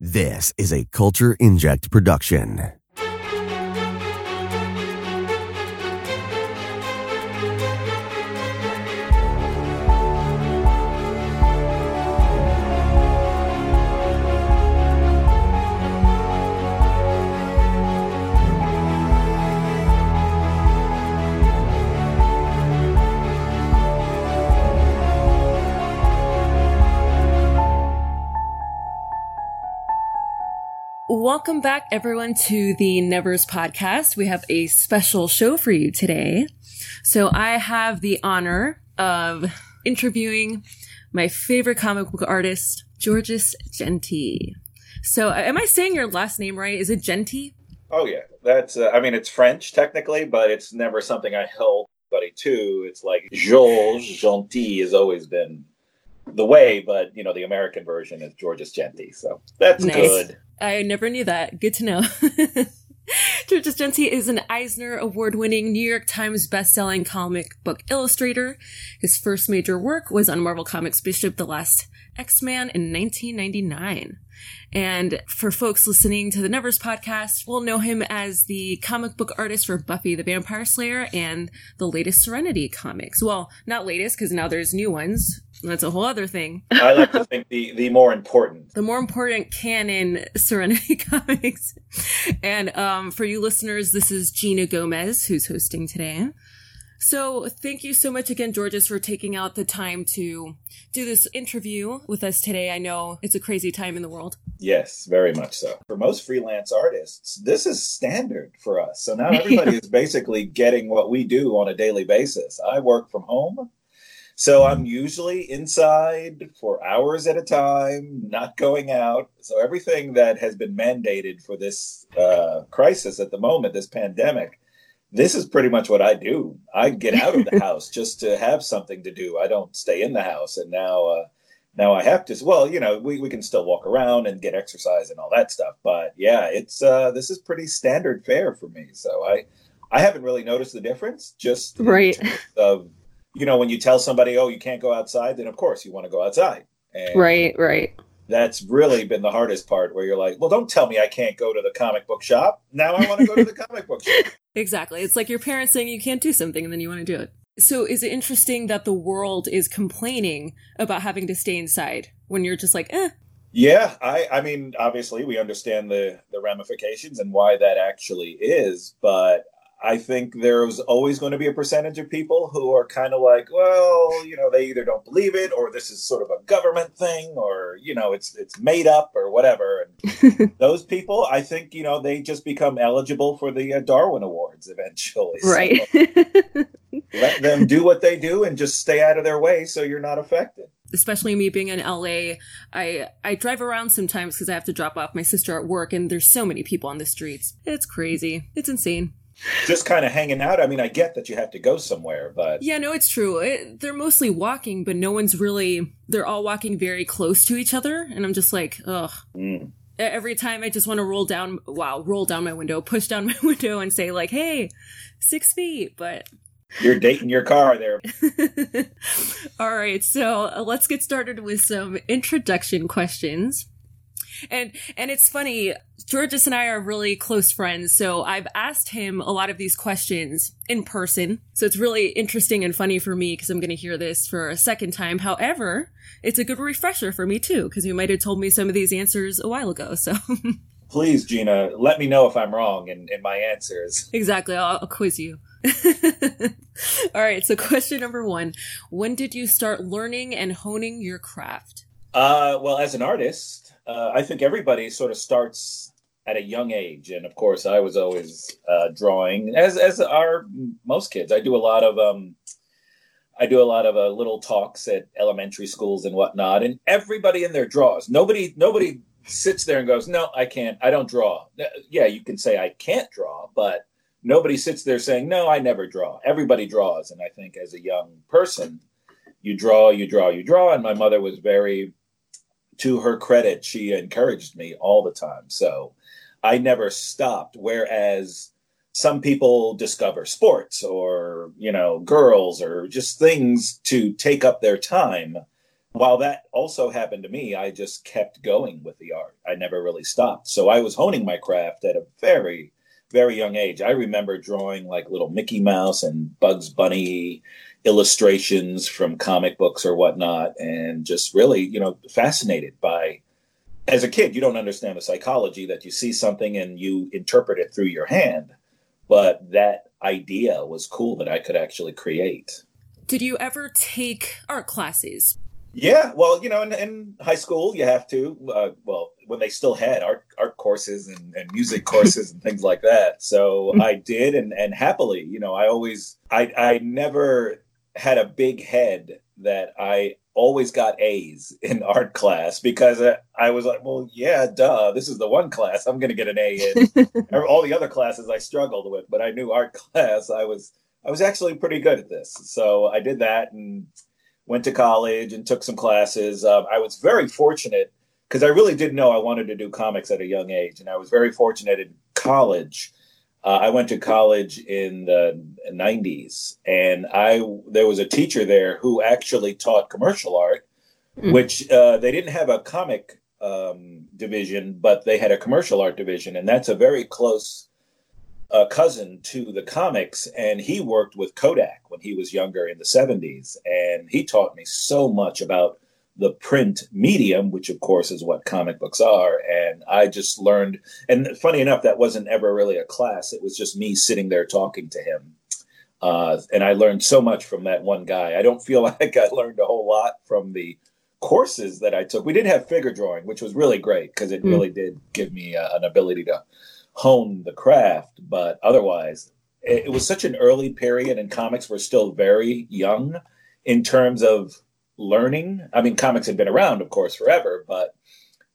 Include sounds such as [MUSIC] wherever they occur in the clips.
This is a Culture Inject production. Welcome back, everyone, to the Nevers podcast. We have a special show for you today. So, I have the honor of interviewing my favorite comic book artist, Georges Jeanty. So, am I saying your last name right? Is it Jeanty? Oh yeah, that's. Uh, I mean, it's French technically, but it's never something I held anybody to. It's like Georges Jeanty has always been the way, but you know, the American version is Georges Jeanty. So that's Nice. good. I never knew that. Good to know. [LAUGHS] Georges Jeanty is an Eisner Award winning New York Times bestselling comic book illustrator. His first major work was on Marvel Comics Bishop the Last X Man in 1999. And for folks listening to the Nevers podcast, we'll know him as the comic book artist for Buffy the Vampire Slayer and the latest Serenity comics. Well, not latest because now there's new ones. That's a whole other thing. [LAUGHS] I like to think the the more important. the more important canon Serenity [LAUGHS] comics. And um, for you listeners, this is Gina Gomez who's hosting today. So thank you so much again, Georges, for taking out the time to do this interview with us today. I know it's a crazy time in the world. Yes, very much so. For most freelance artists, this is standard for us. So now [LAUGHS] everybody is basically getting what we do on a daily basis. I work from home. So I'm usually inside for hours at a time, not going out. So everything that has been mandated for this uh, crisis at the moment, this pandemic, this is pretty much what I do. I get out of the [LAUGHS] house just to have something to do. I don't stay in the house. And now, uh, now I have to. Well, you know, we, we can still walk around and get exercise and all that stuff. But yeah, it's uh, this is pretty standard fare for me. So I I haven't really noticed the difference. Just Right. of you know when you tell somebody, oh, you can't go outside, then of course you want to go outside. And Right, right. That's really been the hardest part where you're like, well, don't tell me I can't go to the comic book shop. Now I want to go to the [LAUGHS] comic book shop. Exactly. It's like your parents saying you can't do something and then you want to do it. So is it interesting that the world is complaining about having to stay inside when you're just like, eh, Yeah, I, I mean, obviously, we understand the the ramifications and why that actually is, but I think there's always going to be a percentage of people who are kind of like, well, you know, they either don't believe it, or this is sort of a government thing, or you know, it's it's made up, or whatever. And [LAUGHS] those people, I think, you know, they just become eligible for the uh, Darwin Awards eventually. So right. let them do what they do and just stay out of their way, so you're not affected. especially me being in LA, I I drive around sometimes because I have to drop off my sister at work, and there's so many people on the streets. It's crazy. It's insane. Just kind of hanging out. I mean, I get that you have to go somewhere, but Yeah, no, it's true. It, they're mostly walking, but no one's really. They're all walking very close to each other, and I'm just like, ugh. Mm. Every time I just want to roll down, wow, roll down my window, push down [LAUGHS] my window, and say like, "Hey, six feet." But you're dating your car there. [LAUGHS] All right, so uh, let's get started with some introduction questions. And and it's funny, Georges and I are really close friends, so I've asked him a lot of these questions in person. So it's really interesting and funny for me because I'm going to hear this for a second time. However, it's a good refresher for me too because you might have told me some of these answers a while ago. So [LAUGHS] Please, Gina, let me know if I'm wrong in, in my answers. exactly, I'll, I'll quiz you. [LAUGHS] All right, so question number one: When did you start learning and honing your craft? Uh, well, as an artist, uh, I think everybody sort of starts at a young age, and of course, I was always uh, drawing, as as are most kids. I do a lot of um, I do a lot of uh, little talks at elementary schools and whatnot, and everybody in there draws. Nobody nobody sits there and goes, "No, I can't. I don't draw." Uh, Yeah, you can say I can't draw, but nobody sits there saying, "No, I never draw." Everybody draws, and I think as a young person, you draw, you draw, you draw. And my mother was very, to her credit, she encouraged me all the time. So I never stopped. Whereas some people discover sports or, you know, girls or just things to take up their time. while that also happened to me, I just kept going with the art. I never really stopped. So I was honing my craft at a very, very young age. I remember drawing like little Mickey Mouse and Bugs Bunny illustrations from comic books or whatnot, and just really, you know, fascinated by. As a kid, you don't understand the psychology that you see something and you interpret it through your hand, but that idea was cool that I could actually create. Did you ever take art classes? Yeah, well, you know, in, in high school, you have to. Uh, well, when they still had art art courses and, and music [LAUGHS] courses and things like that, so I did, and and happily, you know, I always, I I never had a big head that I always got A's in [LAUGHS] art class because I was like, well, yeah, duh, this is the one class I'm going to get an A in. [LAUGHS] All the other classes I struggled with, but I knew art [LAUGHS] class I was I was actually pretty good at this. So I did that and went to college and took some classes. Um, I was very fortunate because I really did know I wanted to do comics at a young age, and I was very fortunate in college. Uh, I went to college in the 90s, and I there was a teacher there who actually taught commercial art, mm. which uh, they didn't have a comic um, division, but they had a commercial art division, and that's a very close a cousin to the comics, and he worked with Kodak when he was younger in the 70s. And he taught me so much about the print medium, which of course is what comic books are. And I just learned, and funny enough, that wasn't ever really a class, it was just me sitting there talking to him. Uh, and I learned so much from that one guy. I don't feel [LAUGHS] like I learned a whole lot from the courses that I took. We did have figure drawing, which was really great because it mm. really did give me uh, an ability to hone the craft. But otherwise, it, it was such an early period, and comics were still very young in terms of learning. I mean, comics had been around, of course, forever, but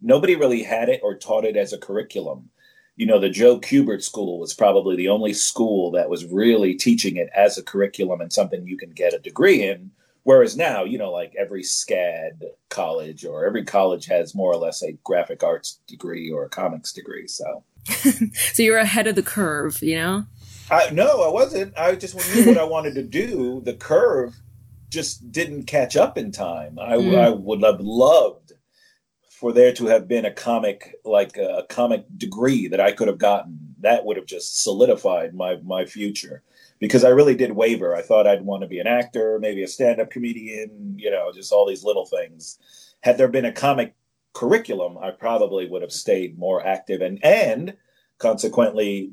nobody really had it or taught it as a curriculum. You know, the Joe Kubert School was probably the only school that was really teaching it as a curriculum and something you can get a degree in. Whereas now, you know, like every SCAD college or every college has more or less a graphic arts degree or a comics degree. So [LAUGHS] so you're ahead of the curve, you know? I no, I wasn't. I just knew what I wanted to do. The curve just didn't catch up in time. I, mm. I would have loved for there to have been a comic like a comic degree that I could have gotten. That would have just solidified my my future because I really did waver. I thought I'd want to be an actor, maybe a stand-up comedian, you know, just all these little things. Had there been a comic curriculum, I probably would have stayed more active and and consequently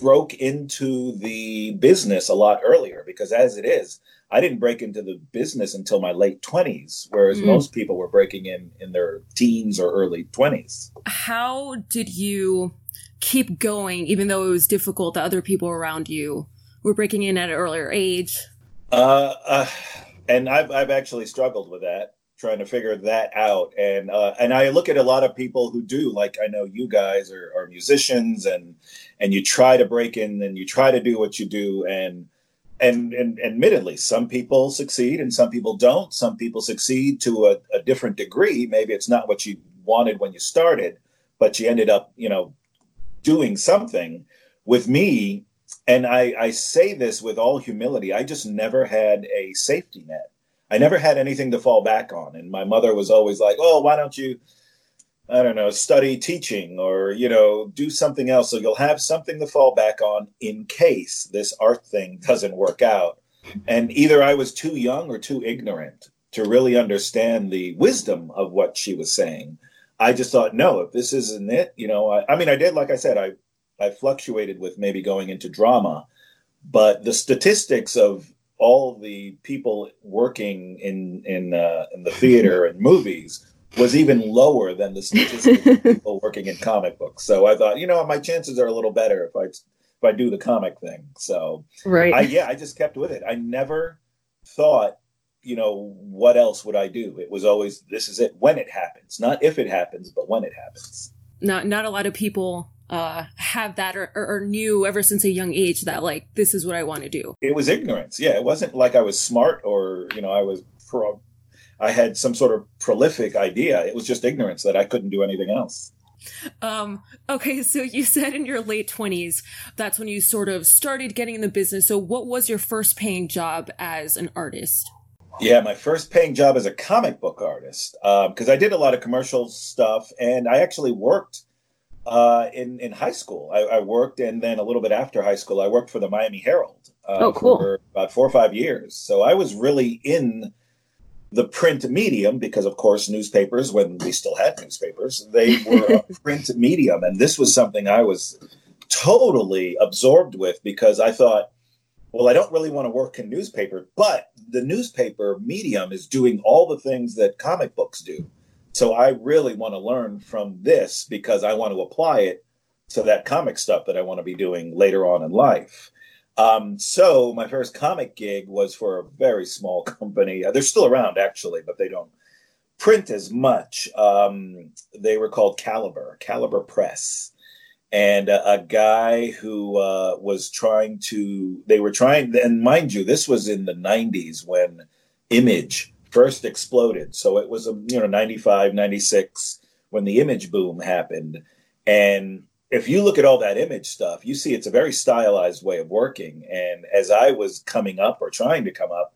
broke into the business a lot earlier because as it is, I didn't break into the business until my late 20s, whereas mm. most people were breaking in in their teens or early 20s. How did you keep going even though it was difficult that other people around you were breaking in at an earlier age? Uh, uh and I've, I've actually struggled with that trying to figure that out. And uh, and I look at a lot of people who do, like I know you guys are, are musicians, and and you try to break in and you try to do what you do, and and and admittedly, some people succeed and some people don't. Some people succeed to a, a different degree. Maybe it's not what you wanted when you started, but you ended up, you know, doing something. With me, and I, I say this with all humility, I just never had a safety net I never had anything to fall back on. And my mother was always like, oh, why don't you, I don't know, study teaching or, you know, do something else so you'll have something to fall back on in case this art thing doesn't work out. And either I was too young or too ignorant to really understand the wisdom of what she was saying. I just thought, no, if this isn't it, you know, I, I mean, I did, like I said, I, I fluctuated with maybe going into drama, but the statistics of all the people working in in uh, in the theater and movies was even lower than the statistics of [LAUGHS] people working in comic books. So I thought, you know, my chances are a little better if I if I do the comic thing. So right, I, yeah, I just kept with it. I never thought, you know, what else would I do? It was always this is it when it happens, not if it happens, but when it happens. Not not a lot of people uh, have that or, or, knew ever since a young age that like this is what I want to do. It was ignorance. Yeah, it wasn't like I was smart or you know I was pro. I had some sort of prolific idea. It was just ignorance that I couldn't do anything else. Um, okay, so you said in your late 20s, that's when you sort of started getting in the business. So, what was your first paying job as an artist? Yeah, my first paying job as a comic book artist because um, I did a lot of commercial stuff, and I actually worked uh, in in high school. I, I, worked, and then a little bit after high school, I worked for the Miami Herald. Uh, oh, cool! For about four or five years, so I was really in the print medium because, of course, newspapers when we still had newspapers, they were a [LAUGHS] print medium, and this was something I was totally absorbed with because I thought well, I don't really want to work in newspaper, but the newspaper medium is doing all the things that comic books do. So I really want to learn from this because I want to apply it to that comic stuff that I want to be doing later on in life. Um, so my first comic gig was for a very small [LAUGHS] company. They're still around actually, but they don't print as much. Um, they were called Caliber, Caliber Press and a, a guy who uh, was trying to they were trying and mind you this was in the 90s when image first exploded so it was a you know 95 96 when the image boom happened and if you look at all that image stuff you see it's a very stylized way of working and as i was coming up or trying to come up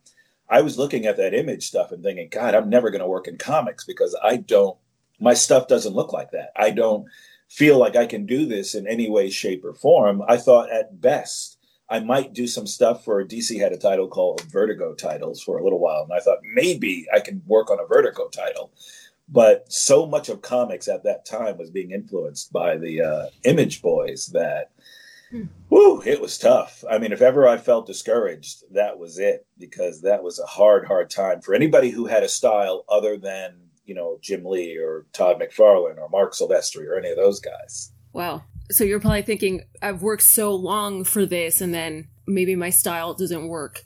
i was looking at that image stuff and thinking god i'm never going to work in comics because i don't my stuff doesn't look like that i don't feel like I can do this in any way, shape, or form. I thought at best I might do some stuff for DC had a title called Vertigo titles for a little while, and I thought maybe I can work on a Vertigo title. But so much of comics at that time was being influenced by the uh, Image Boys that, hmm. whoo, it was tough. I mean, if ever I felt discouraged, that was it because that was a hard, hard time for anybody who had a style other than you know Jim Lee or Todd McFarlane or Marc Silvestri or any of those guys. Wow. So you're probably thinking, I've worked so long for this, and then maybe my style doesn't work.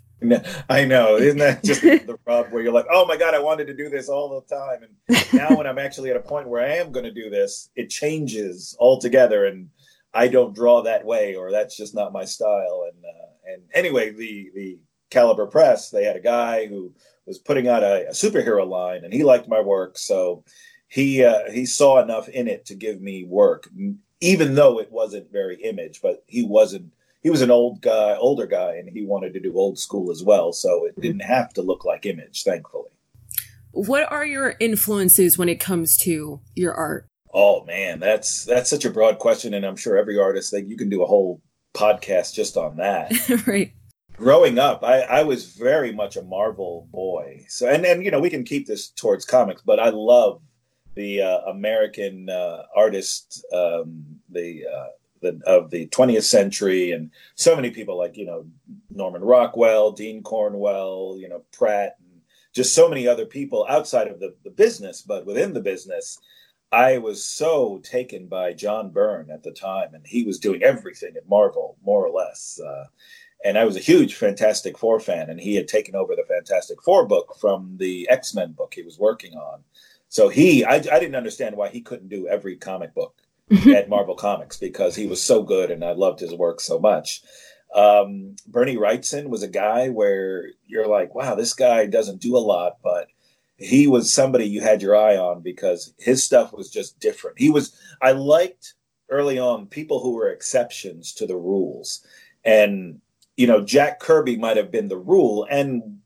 I know, isn't that just [LAUGHS] the rub where you're like, oh my god, I wanted to do this all the time, and now when I'm actually at a point where I am going to do this, it changes altogether, and I don't draw that way, or that's just not my style. And uh, and anyway, the the Caliber Press, they had a guy who was putting out a, a superhero line, and he liked my work, so he uh, he saw enough in it to give me work, even though it wasn't very image. But he wasn't. He was an old guy, older guy, and he wanted to do old school as well. So it mm-hmm. didn't have to look like image, thankfully. What are your influences when it comes to your art? Oh man, that's that's such a broad question, and I'm sure every artist that you can do a whole podcast just on that. [LAUGHS] right growing up, I, I was very much a Marvel boy. So, and and you know, we can keep this towards comics, but I love the uh, American uh, artists, um, the, uh, the of the 20th century, and so many people like you know Norman Rockwell, Dean Cornwell, you know Pratt, and just so many other people outside of the, the business, but within the business. I was so taken by John Byrne at the time, and he was doing everything at Marvel, more or less. Uh, and I was a huge Fantastic Four fan, and he had taken over the Fantastic Four book from the X Men book he was working on. So he, I, I didn't understand why he couldn't do every comic book at Marvel Comics because he was so good, and I loved his work so much. Um, Bernie Wrightson was a guy where you're like, wow, this guy doesn't do a lot, but he was somebody you had your eye on because his stuff was just different. He was, I liked early on people who were exceptions to the rules. And you know, Jack Kirby might have been the rule. And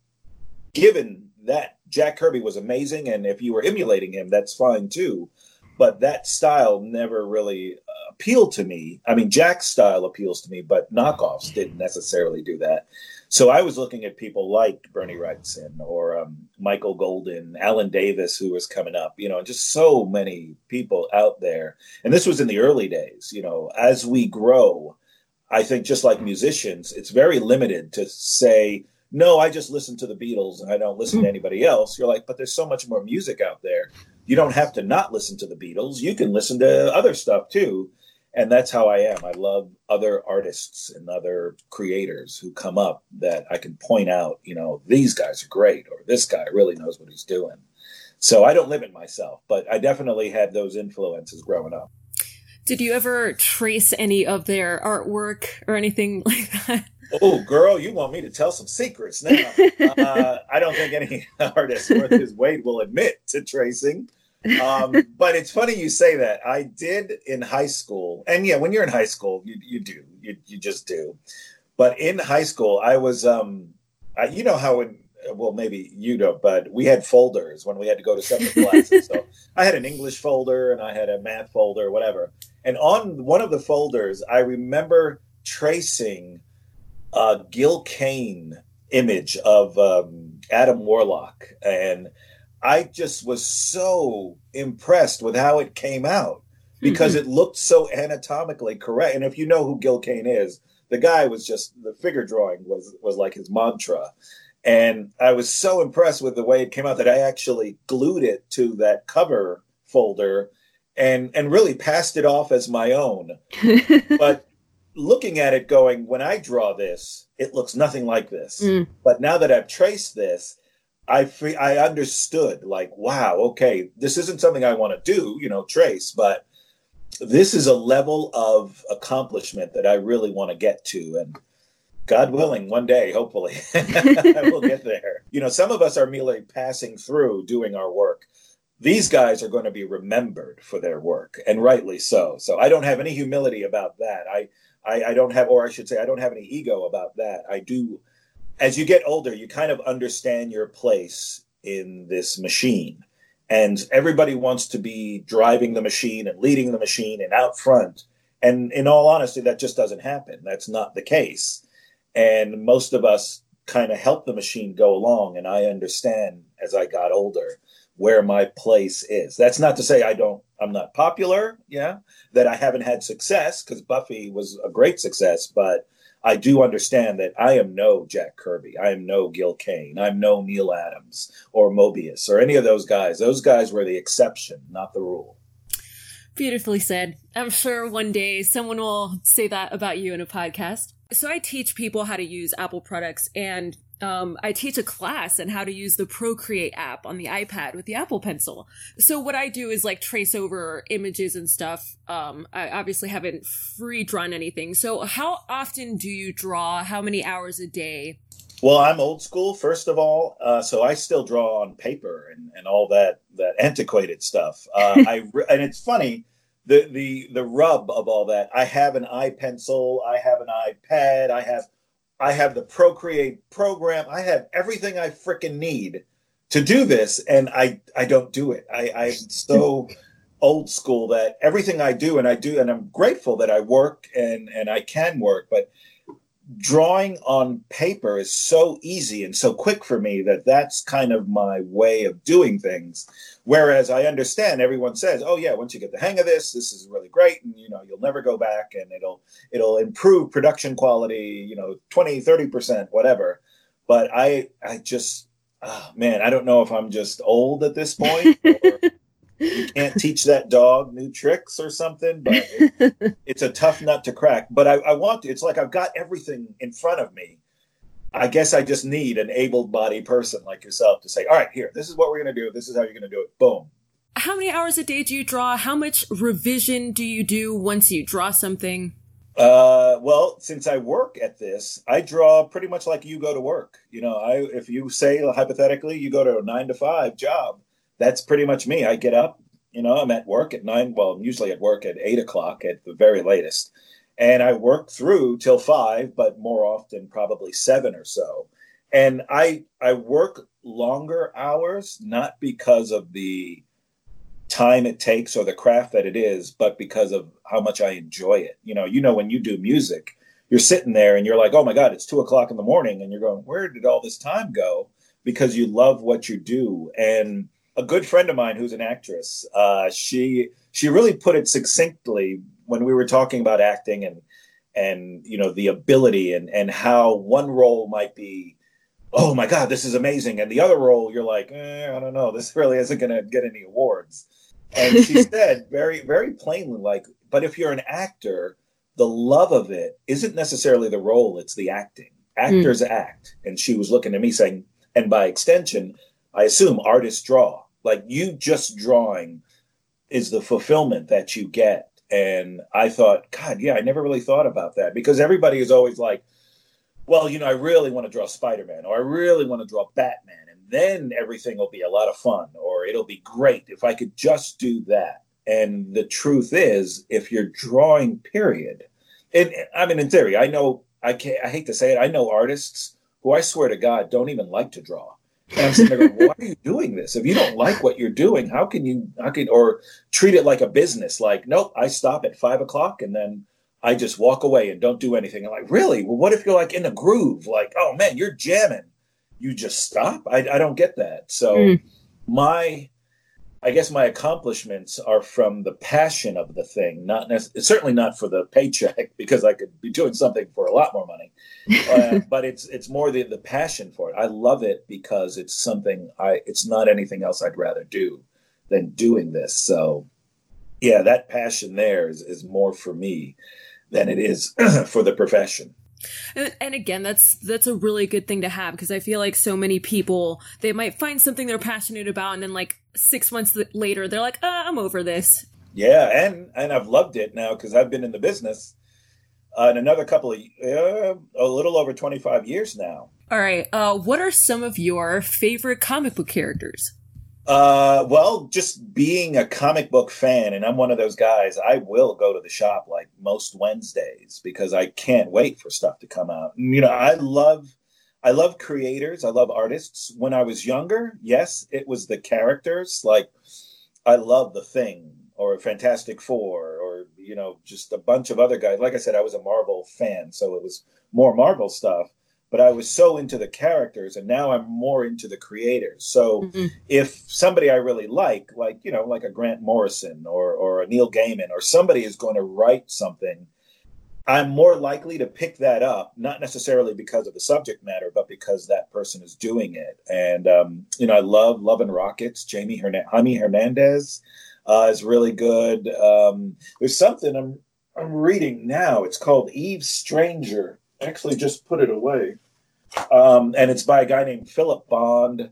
given that Jack Kirby was amazing, and if you were emulating him, that's fine too. But that style never really uh, appealed to me. I mean, Jack's style appeals to me, but knockoffs didn't necessarily do that. So I was looking at people like Bernie Wrightson or um, Michael Golden, Alan Davis, who was coming up, you know, just so many people out there. And this was in the early days, you know, as we grow, I think just like musicians, it's very limited to say, no, I just listen to the Beatles and I don't listen to hmm. anybody else. You're like, but there's so much more music out there. You don't have to not listen to the Beatles. You can listen to other stuff too. And that's how I am. I love other artists and other creators who come up that I can point out, you know, these guys are great or this guy really knows what he's doing. So I don't limit myself, but I definitely had those influences growing up. Did you ever trace any of their artwork or anything [LAUGHS] like that? Oh, girl, you want me to tell some secrets now? [LAUGHS] uh, I don't think any [LAUGHS] artist worth his weight will admit to tracing. Um, [LAUGHS] but it's funny you say that. I did in high school, and yeah, when you're in high school, you you do you you just do. But in high school, I was um, I, you know how when well, maybe you don't, but we had folders when we had to go to separate [LAUGHS] classes. so I had an English folder and I had a math folder, whatever. And on one of the folders, I remember tracing a Gil Kane image of um, Adam Warlock. And I just was so impressed with how it came out because mm-hmm. it looked so anatomically correct. And if you know who Gil Kane is, the guy was just the figure drawing was was like his mantra. And I was so impressed with the way it came out that I actually glued it to that cover folder and and really passed it off as my own. [LAUGHS] but looking at it going, when I draw this, it looks nothing like this. Mm. But now that I've traced this, I I understood like, wow, okay, this isn't something I want to do, you know, trace, but this is a level of accomplishment that I really want to get to. And God willing, one day, hopefully, [LAUGHS] I will get there. You know, some of us are merely passing through doing our work. These guys are going to be remembered for their work, and rightly so. So I don't have any humility about that. I, I, I don't have, or I should say, I don't have any ego about that. I do. As you get older, you kind of understand your place in this machine and everybody wants to be driving the machine and leading the machine and out front. And in all honesty, that just doesn't happen. That's not the case. And most of us kind of help the machine go along. And I understand as I got older where my place is. That's not to say I don't, I'm not popular, yeah, that I haven't had success because Buffy was a great success, but I do understand that I am no Jack Kirby. I am no Gil Kane. I'm no Neal Adams or Moebius or any of those guys. Those guys were the exception, not the rule. Beautifully said. I'm sure one day someone will say that about you in a podcast. So I teach people how to use Apple products and um, I teach a class on how to use the Procreate app on the iPad with the Apple Pencil. So what I do is like trace over images and stuff. Um, I obviously haven't free drawn anything. So how often do you draw? How many hours a day? Well, I'm old school, first of all, uh, so I still draw on paper and, and all that that antiquated stuff. Uh, [LAUGHS] I and it's funny the the the rub of all that. I have an iPencil, I have an iPad, I have I have the Procreate program. I have everything I freaking need to do this, and I I don't do it. I, I'm so [LAUGHS] old school that everything I do, and I do, and I'm grateful that I work and and I can work, but drawing on paper is so easy and so quick for me that that's kind of my way of doing things. Whereas i understand everyone says oh yeah once you get the hang of this this is really great and you know you'll never go back and it'll it'll improve production quality you know 20 30% whatever. But i i just oh, man i don't know if i'm just old at this point [LAUGHS] or you can't teach that dog new tricks or something, but it, [LAUGHS] it's a tough nut to crack. But I, I want to. It's like I've got everything in front of me. I guess I just need an able-bodied person like yourself to say, "All right, here, this is what we're going to do. This is how you're going to do it." Boom. How many hours a day do you draw? How much revision do you do once you draw something? Uh, well, since I work at this, I draw pretty much like you go to work. You know, I if you say hypothetically you go to a nine to five job, that's pretty much me. I get up, you know, I'm at work at nine. Well, I'm usually at work at eight o'clock at the very latest. And I work through till five, but more often probably seven or so. And I I work longer hours, not because of the time it takes or the craft that it is, but because of how much I enjoy it. You know, you know, when you do music, you're sitting there and you're like, oh my God, it's two o'clock in the morning. And you're going, where did all this time go? Because you love what you do. And a good friend of mine who's an actress. Uh, she she really put it succinctly when we were talking about acting and and you know the ability and and how one role might be oh my god this is amazing and the other role you're like eh, i don't know this really isn't going to get any awards and she [LAUGHS] said very very plainly like but if you're an actor the love of it isn't necessarily the role it's the acting actors mm. act and she was looking at me saying and by extension i assume artists draw like you just drawing is the fulfillment that you get. And I thought, God, yeah, I never really thought about that because everybody is always like, well, you know, I really want to draw Spider Man or I really want to draw Batman. And then everything will be a lot of fun or it'll be great if I could just do that. And the truth is, if you're drawing, period, and I mean, in theory, I know I can't, I hate to say it, I know artists who I swear to God don't even like to draw. And I'm sitting going, why are you doing this? If you don't like what you're doing, how can you, how can, or treat it like a business? Like, nope, I stop at five o'clock and then I just walk away and don't do anything. I'm like, really? Well, what if you're like in a groove? Like, oh man, you're jamming. You just stop? I, I don't get that. So mm. my, I guess my accomplishments are from the passion of the thing, not necessarily, certainly not for the paycheck [LAUGHS] because I could be doing something for a lot more money. [LAUGHS] Uh, but it's it's more the the passion for it. I love it because it's something I it's not anything else I'd rather do than doing this. So yeah, that passion there is, is more for me than it is [CLEARS THROAT] for the profession. And, and, again, that's that's a really good thing to have because I feel like so many people they might find something they're passionate about, and then like six months later, they're like, oh, "I'm over this." Yeah, and and I've loved it now because I've been in the business uh, in another couple of uh, a little over twenty five years now. All right, uh, what are some of your favorite comic book characters? Uh, well, just being a comic book fan, and I'm one of those guys. I will go to the shop like most Wednesdays because I can't wait for stuff to come out. You know, I love, I love creators. I love artists. When I was younger, yes, it was the characters. Like, I love the Thing or Fantastic Four or you know just a bunch of other guys. Like I said, I was a Marvel fan, so it was more Marvel stuff but I was so into the characters, and now I'm more into the creators. So mm-hmm. if somebody I really like, like you know, like a Grant Morrison or or a Neil Gaiman or somebody is going to write something, I'm more likely to pick that up, not necessarily because of the subject matter, but because that person is doing it. And um, you know, I love Love and Rockets. Jamie Jaime Hernandez uh, is really good. Um, there's something I'm I'm reading now. It's called Eve Stranger actually just put it away. Um, and it's by a guy named Philip Bond,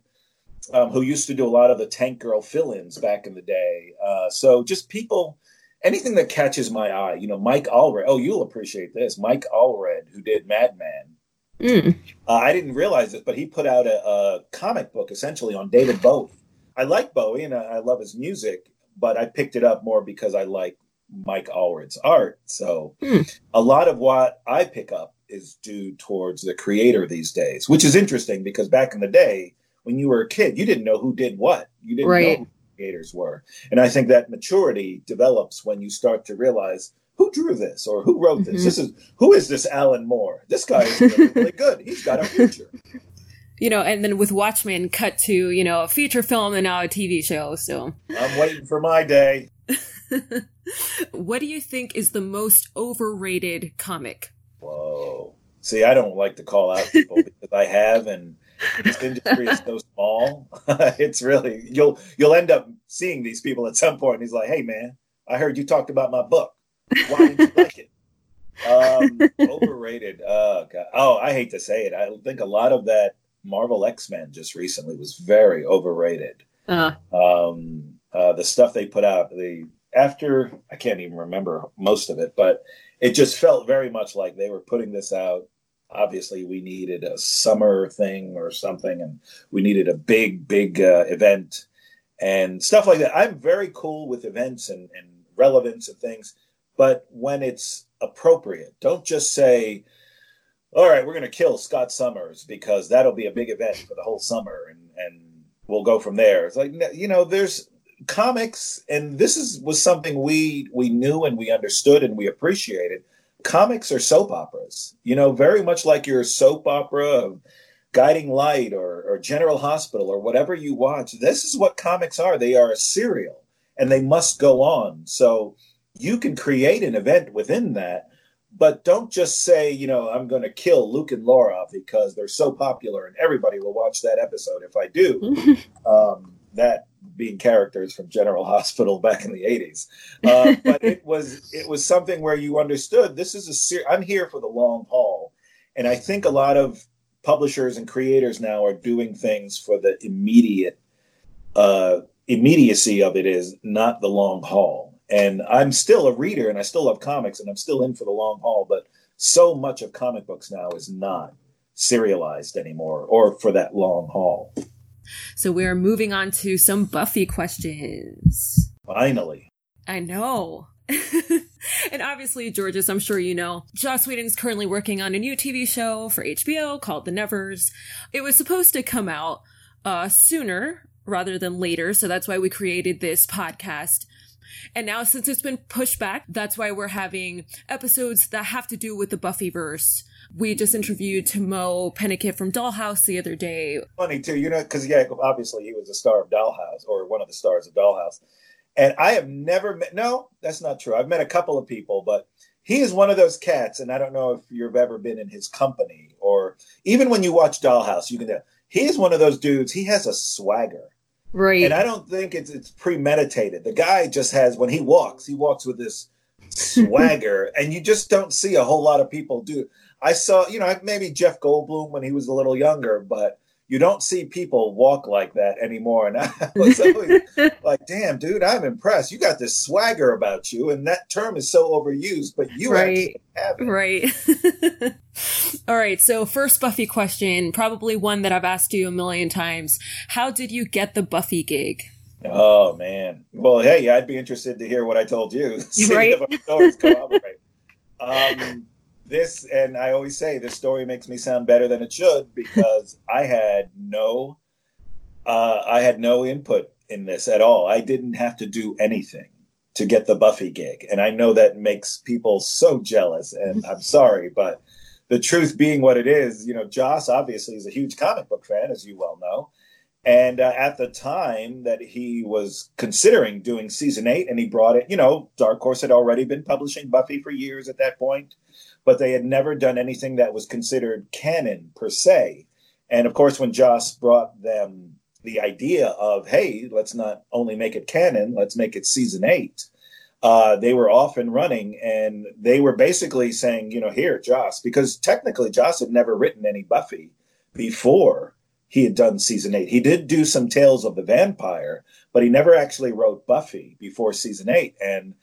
um, who used to do a lot of the Tank Girl fill ins back in the day. Uh, so just people, anything that catches my eye. You know, Mike Allred. Oh, you'll appreciate this. Mike Allred, who did Madman. Mm. Uh, I didn't realize it, but he put out a, a, comic book essentially on David Bowie. I like Bowie and I, I love his music, but I picked it up more because I like Mike Allred's art. So mm. a lot of what I pick up is due towards the creator these days, which is interesting because back in the day, when you were a kid, you didn't know who did what. You didn't right. know creators were. And I think that maturity develops when you start to realize who drew this or who wrote this. Mm-hmm. This is who is this Alan Moore? This guy is really, really [LAUGHS] good. He's got a future. You know, and then with Watchmen, cut to you know a feature film and now a TV show. So I'm waiting for my day. [LAUGHS] what do you think is the most overrated comic? Whoa. See, I don't like to call out people [LAUGHS] because I have, and this industry is so small. [LAUGHS] it's really you'll you'll end up seeing these people at some point. And he's like, "Hey, man, I heard you talked about my book. Why did you like it?" Um, [LAUGHS] overrated. Oh god. Oh, I hate to say it. I think a lot of that Marvel X Men just recently was very overrated. Uh-huh. Um, uh, the stuff they put out, the after I can't even remember most of it, but it just felt very much like they were putting this out. Obviously, we needed a summer thing or something, and we needed a big, big uh, event and stuff like that. I'm very cool with events and, and relevance and things, but when it's appropriate, don't just say, all right, we're going to kill Scott Summers because that'll be a big event for the whole summer and, and we'll go from there. It's like, you know, there's comics, and this is was something we we knew and we understood and we appreciated. Comics are soap operas, you know, very much like your soap opera of Guiding Light or, or General Hospital or whatever you watch. This is what comics are. They are a serial, and they must go on. So you can create an event within that, but don't just say, you know, I'm going to kill Luke and Laura because they're so popular and everybody will watch that episode. If I do, [LAUGHS] um, that being characters from General [LAUGHS] Hospital back in the 80s. Uh, but it was it was something where you understood this is a ser- I'm here for the long haul. And I think a lot of publishers and creators now are doing things for the immediate uh, immediacy of it is not the long haul. And I'm still a reader and I still love comics and I'm still in for the long haul, but so much of comic books now is not serialized anymore or for that long haul. So we're moving on to some Buffy questions. Finally. I know. [LAUGHS] and obviously, Georges, I'm sure you know, Joss Whedon's currently working on a new TV show for HBO called The Nevers. It was supposed to come out uh, sooner rather than later, so that's why we created this podcast. And now, since it's been pushed back, that's why we're having episodes that have to do with the Buffyverse. We just interviewed Tahmoh Penikett from Dollhouse the other day. Funny too, you know, because yeah, obviously he was a star of Dollhouse or one of the stars of Dollhouse, and I have never met. No, that's not true. I've met a couple of people, but he is one of those cats, and I don't know if you've ever been in his company or even when you watch Dollhouse, you can tell he is one of those dudes. He has a swagger Right. And I don't think it's it's premeditated. The guy just has when he walks, he walks with this [LAUGHS] swagger, and you just don't see a whole lot of people do. I saw, you know, maybe Jeff Goldblum when he was a little younger, but you don't see people walk like that anymore. And [LAUGHS] I was always [LAUGHS] like, damn, dude, I'm impressed. You got this swagger about you. And that term is so overused, but you right. have it. Right. [LAUGHS] All right. So, first Buffy question, probably one that I've asked you a million times. How did you get the Buffy gig? Oh, man. Well, hey, I'd be interested to hear what I told you. right. um, this, and I always say this story makes me sound better than it should because [LAUGHS] I had no, uh, I had no input in this at all. I didn't have to do anything to get the Buffy gig, and I know that makes people so jealous. And I'm [LAUGHS] sorry, but the truth being what it is, you know, Joss obviously is a huge comic book fan, as you well know. And uh, at the time that he was considering doing season eight, and he brought it, you know, Dark Horse had already been publishing Buffy for years at that point but they had never done anything that was considered canon per se. And of course, when Joss brought them the idea of, hey, let's not only make it canon, let's make it season eight, uh, they were off and running. And they were basically saying, you know, here, Joss, because technically Joss had never written any Buffy before he had done season eight. He did do some Tales of the Vampire, but he never actually wrote Buffy before season eight. And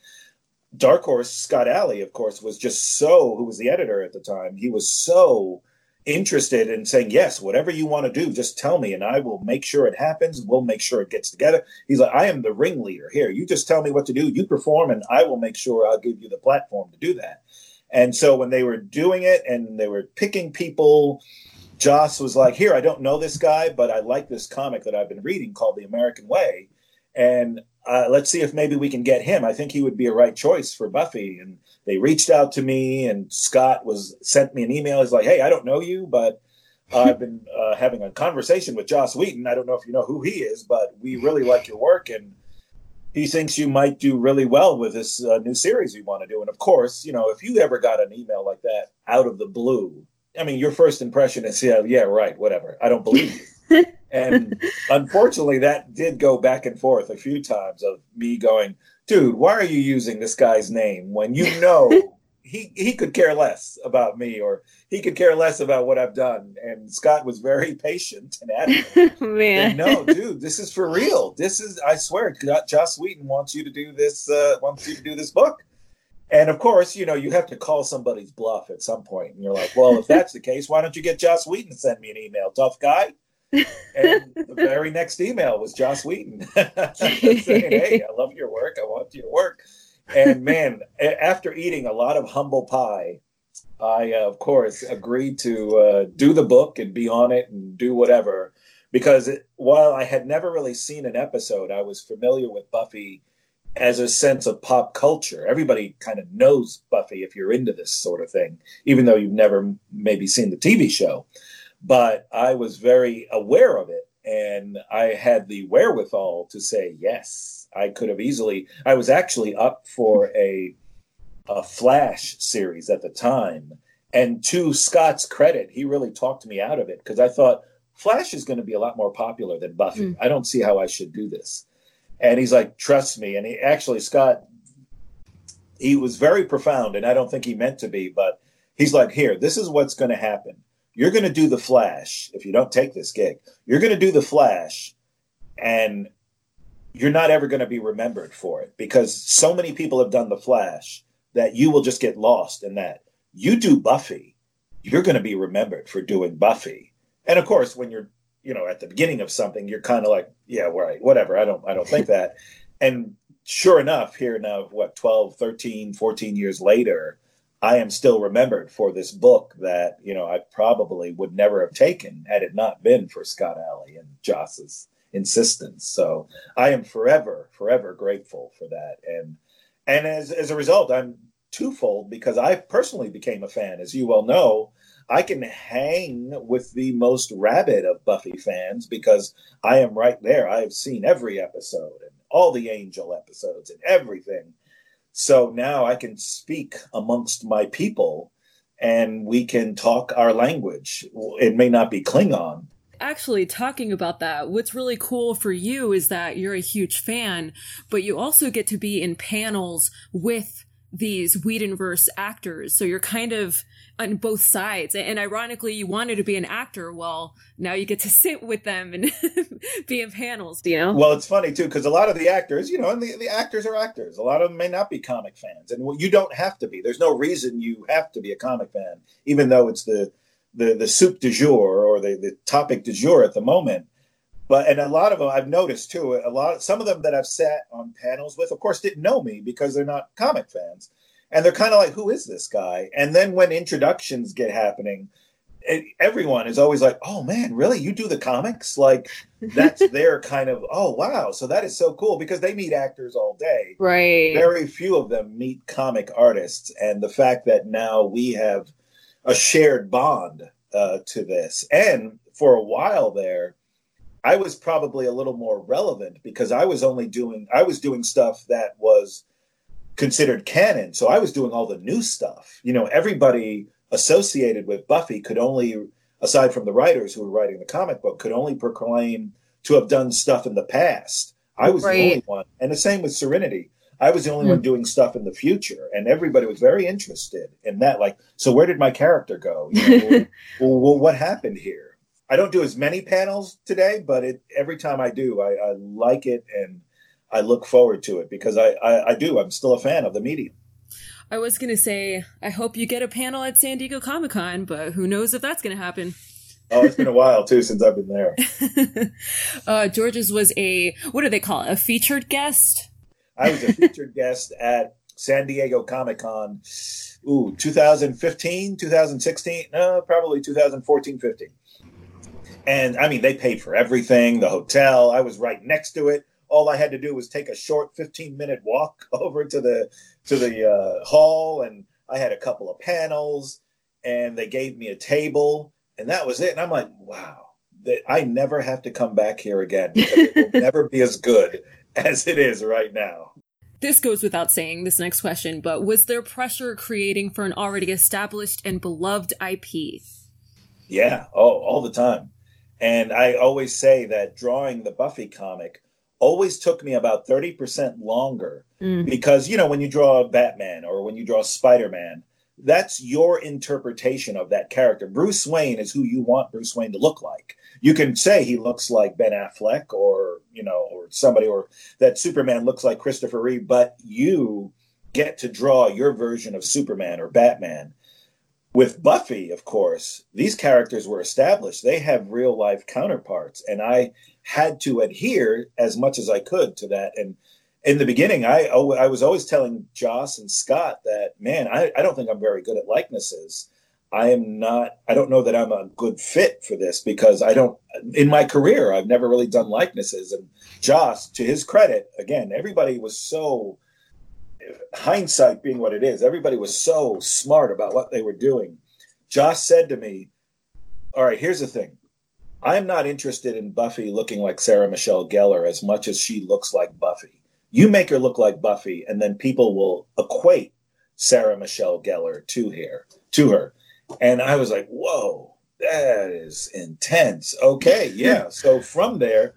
Dark Horse, Scott Allie, of course, was just so, who was the editor at the time, he was so interested in saying, yes, whatever you want to do, just tell me and I will make sure it happens. We'll make sure it gets together. He's like, I am the ringleader here. You just tell me what to do. You perform and I will make sure I'll give you the platform to do that. And so when they were doing it and they were picking people, Joss was like, here, I don't know this guy, but I like this comic that I've been reading called The American Way. And uh, let's see if maybe we can get him. I think he would be a right choice for Buffy. And they reached out to me, and Scott was sent me an email. He's like, "Hey, I don't know you, but I've been [LAUGHS] uh, having a conversation with Joss Whedon. I don't know if you know who he is, but we really like your work, and he thinks you might do really well with this uh, new series we want to do. And of course, you know, if you ever got an email like that out of the blue, I mean, your first impression is, yeah, yeah, right, whatever. I don't believe you." And [LAUGHS] unfortunately, that did go back and forth a few times of me going, dude, why are you using this guy's name when you know [LAUGHS] he, he could care less about me or he could care less about what I've done? And Scott was very [LAUGHS] patient and adamant. Man. no, dude, this is for real. This is, I swear, Joss Whedon wants you to do this, uh, wants you to do this book. And of course, you know, you have to call somebody's bluff at some point. And you're like, well, if that's the case, why don't you get Joss Whedon to send me an email? Tough guy and the very next email was Joss Whedon [LAUGHS] saying, "Hey, I love your work. I want you to work." And man, after eating a lot of humble pie, I uh, of course agreed to uh, do the book and be on it and do whatever. Because it, while I had never really seen an episode, I was familiar with Buffy as a sense of pop culture. Everybody kind of knows Buffy if you're into this sort of thing, even though you've never maybe seen the TV show but I was very aware of it and I had the wherewithal to say yes. I could have easily. I was actually up for a a Flash series at the time, and to Scott's credit, he really talked me out of it because I thought Flash is going to be a lot more popular than Buffy. Mm. I don't see how I should do this. And he's like, "Trust me." And he actually Scott, he was very profound, and I don't think he meant to be, but he's like, "Here, this is what's going to happen." You're going to do the Flash if you don't take this gig. You're going to do the Flash, and you're not ever going to be remembered for it because so many people have done the Flash that you will just get lost in that. You do Buffy, you're going to be remembered for doing Buffy. And of course, when you're you know at the beginning of something, you're kind of like, yeah, right, whatever. I don't I don't think [LAUGHS] that. And sure enough, here now, what, 12, 13, 14 years later, I am still remembered for this book that, you know, I probably would never have taken had it not been for Scott Allie and Joss's insistence. So I am forever, forever grateful for that. And and as as a result, I'm twofold because I personally became a fan. As you well know, I can hang with the most rabid of Buffy fans because I am right there. I have seen every episode and all the Angel episodes and everything. So now I can speak amongst my people and we can talk our language. It may not be Klingon. Actually, talking about that, what's really cool for you is that you're a huge fan, but you also get to be in panels with these Whedonverse actors. So you're kind of on both sides. And ironically, you wanted to be an actor. Well, now you get to [LAUGHS] sit with them and [LAUGHS] be in panels, you know? Well, it's funny too, because a lot of the actors, you know, and the, the actors are actors. A lot of them may not be comic fans. And you don't have to be. There's no reason you have to be a comic fan, even though it's the, the, the soup du jour or the, the topic du jour at the moment. But and a lot of them I've noticed too. A lot, some of them that I've sat on panels with, of course, didn't know me because they're not comic fans and they're kind of like, "Who is this guy?" And then when introductions get happening, everyone is always like, "Oh man, really? You do the comics?" Like that's [LAUGHS] their kind of, "Oh wow!" So that is so cool because they meet actors all day. Right. Very few of them meet comic artists, and the fact that now we have a shared bond uh, to this, and for a while there. I was probably a little more relevant because I was only doing I was doing stuff that was considered canon. So I was doing all the new stuff. You know, everybody associated with Buffy could only, aside from the writers who were writing the comic book, could only proclaim to have done stuff in the past. I was right. the only one. And the same with Serenity. I was the only mm. one doing stuff in the future, and everybody was very interested in that. Like, so where did my character go? You know, well, [LAUGHS] well, what happened here? I don't do as many panels today, but it, every time I do, I, I like it, and I look forward to it because I, I, I do. I'm still a fan of the medium. I was going to say, I hope you get a panel at San Diego Comic Con, but who knows if that's going to happen. oh, it's been a while too since I've been there. [LAUGHS] uh, George's was a, what do they call it? A featured guest? I was a featured [LAUGHS] guest at San Diego Comic Con. Ooh, 2015, 2016, no, probably 2014, 15. And I mean, they paid for everything, the hotel. I was right next to it all I had to do was take a short 15 minute walk [LAUGHS] over to the to the uh, hall, and I had a couple of panels, and they gave me a table, and that was it. And I'm like, wow, that I never have to come back here again because it will [LAUGHS] never be as good as it is right now. This goes without saying, this next question, but was there pressure creating for an already established and beloved IP? Yeah, oh, all the time. And I always say that drawing the Buffy comic always took me about 30% longer mm. because you know when you draw batman or when you draw spider-man that's your interpretation of that character bruce wayne is who you want bruce wayne to look like you can say he looks like ben affleck or you know or somebody or that superman looks like christopher reeve but you get to draw your version of superman or batman with buffy of course these characters were established they have real life counterparts and i had to adhere as much as I could to that. And in the beginning, I I was always telling Joss and Scott that, man, I, I don't think I'm very good at likenesses. I am not, I don't know that I'm a good fit for this because I don't, in my career, I've never really done likenesses. And Joss, to his credit, again, everybody was so, hindsight being what it is, everybody was so smart about what they were doing. Joss said to me, All right, here's the thing. I'm not interested in Buffy looking like Sarah Michelle Gellar as much as she looks like Buffy. You make her look like Buffy, and then people will equate Sarah Michelle Gellar to her. To her, and I was like, "Whoa, that is intense." Okay, yeah. [LAUGHS] so from there,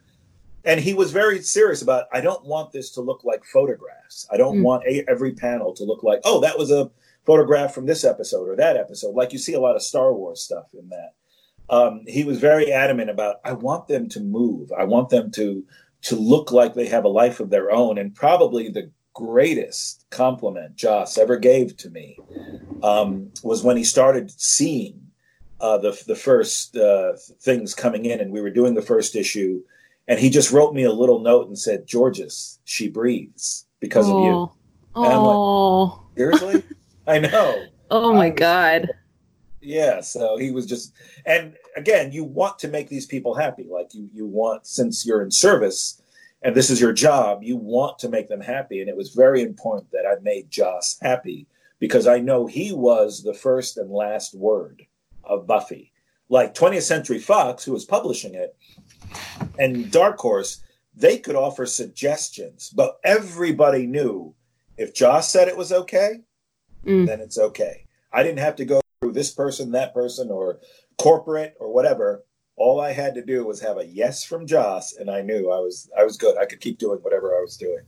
and he was very serious about. I don't want this to look like photographs. I don't mm. want a, every panel to look like, "Oh, that was a photograph from this episode or that episode." Like you see a lot of Star Wars stuff in that um, he was very adamant about I want them to move. I want them to to look like they have a life of their own. And probably the greatest compliment Joss ever gave to me um, was when he started seeing uh, the the first uh, things coming in, and we were doing the first issue, and he just wrote me a little note and said, "Georges, she breathes." because of you. Oh, like, seriously? [LAUGHS] I know. Oh my was, god. Yeah, so he was just and again, you want to make these people happy. Like you you want since you're in service and this is your job, you want to make them happy and it was very important that I made Joss happy because I know he was the first and last word of Buffy. Like 20th Century Fox, who was publishing it, and Dark Horse, they could offer suggestions, but everybody knew if Joss said it was okay, mm. then it's okay. I didn't have to go through this person, that person, or corporate or whatever. All I had to do was have a yes from Joss, and I knew I was I was good. I could keep doing whatever I was doing.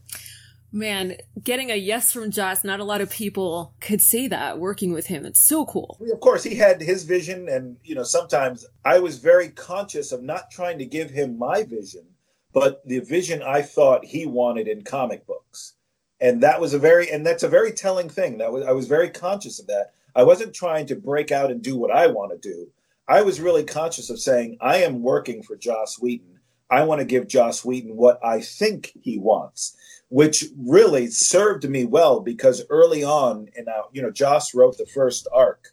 Man, getting a yes from Joss, not a lot of people could say that working with him. It's so cool. Of course, he had his vision, and, you know, sometimes I was very conscious of not trying to give him my vision, but the vision I thought he wanted in comic books. And that was a very, and that's a very telling thing. That was, I was very conscious of that. I wasn't trying to break out and do what I want to do. I was really conscious of saying, I am working for Joss Whedon. I want to give Joss Whedon what I think he wants which really served me well because early on, and now you know, Joss wrote the first arc,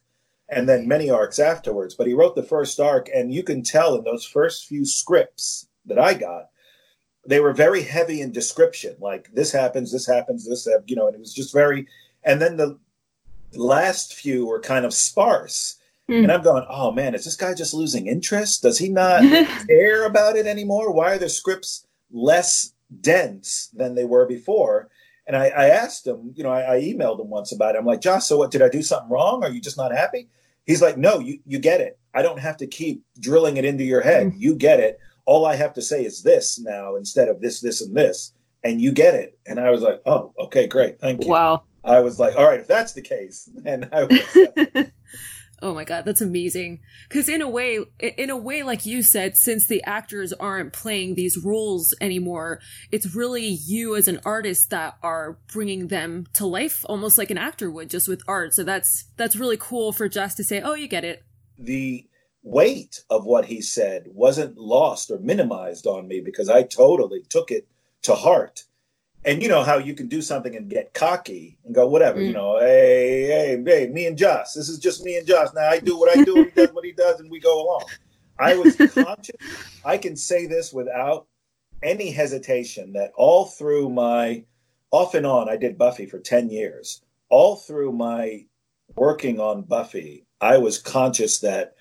and then many arcs afterwards. But he wrote the first arc, and you can tell in those first few scripts that I got, they were very heavy in description. Like this happens, this happens, this, you know, and it was just very. And then the last few were kind of sparse. Mm. And I'm going, oh man, is this guy just losing interest? Does he not [LAUGHS] care about it anymore? Why are the scripts less dense than they were before. And I, I asked him, you know, I, I, emailed him once about it. I'm like, Joss, so what? Did I do something wrong? Are you just not happy? He's like, no, you, you get it. I don't have to keep drilling it into your head. Mm-hmm. You get it. All I have to say is this now instead of this, this, and this. And you get it. And I was like, oh, okay, great. Thank you. Wow. I was like, all right, if that's the case, and I was. [LAUGHS] Oh my god, that's amazing. Cuz in a way in a way like you said since the actors aren't playing these roles anymore, it's really you as an artist that are bringing them to life almost like an actor would just with art. So that's that's really cool for Joss to say, "Oh, you get it." The weight of what he said wasn't lost or minimized on me because I totally took it to heart and you know how you can do something and get cocky and go whatever, mm. you know, hey, hey, hey, me and Joss, this is just me and Joss. Now I do what I do, he does what he does, and we go along. I was [LAUGHS] conscious. I can say this without any hesitation that all through my off and on, I did Buffy for ten years. All through my working on Buffy, I was conscious that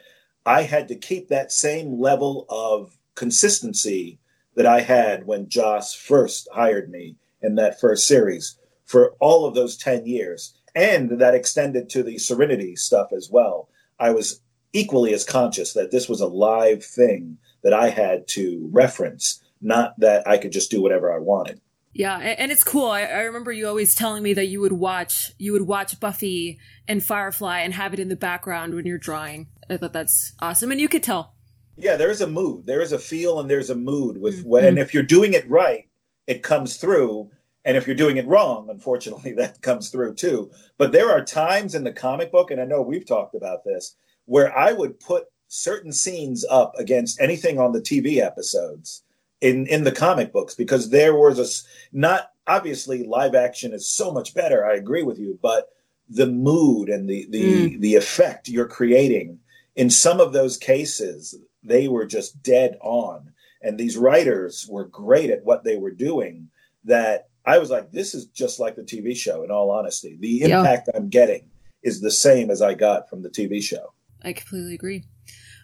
I had to keep that same level of consistency that I had when Joss first hired me in that first series for all of those 10 years. And that extended to the Serenity stuff as well. I was equally as conscious that this was a live thing that I had to reference, not that I could just do whatever I wanted. Yeah, and it's cool. I, I, remember you always telling me that you would watch you would watch Buffy and Firefly and have it in the background when you're drawing. I thought that's awesome, and you could tell. Yeah, there is a mood, there is a feel, and there's a mood with mm-hmm. when, and if you're doing it right, it comes through. And if you're doing it wrong, unfortunately, [LAUGHS] that comes through too. But there are times in the comic book, and I know we've talked about this, where I would put certain scenes up against anything on the TV episodes in in the comic books because there was a not obviously live action is so much better. I agree with you, but the mood and the the mm. the effect you're creating in some of those cases, they were just dead on and these writers were great at what they were doing that I was like, this is just like the TV show, in all honesty. The impact yeah. I'm getting is the same as I got from the TV show. I completely agree.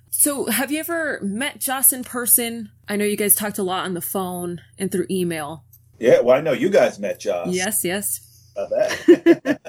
So, have you ever met Joss in person? I know you guys talked a lot on the phone and through email. Yeah, well, I know you guys met Joss. Yes, yes. that.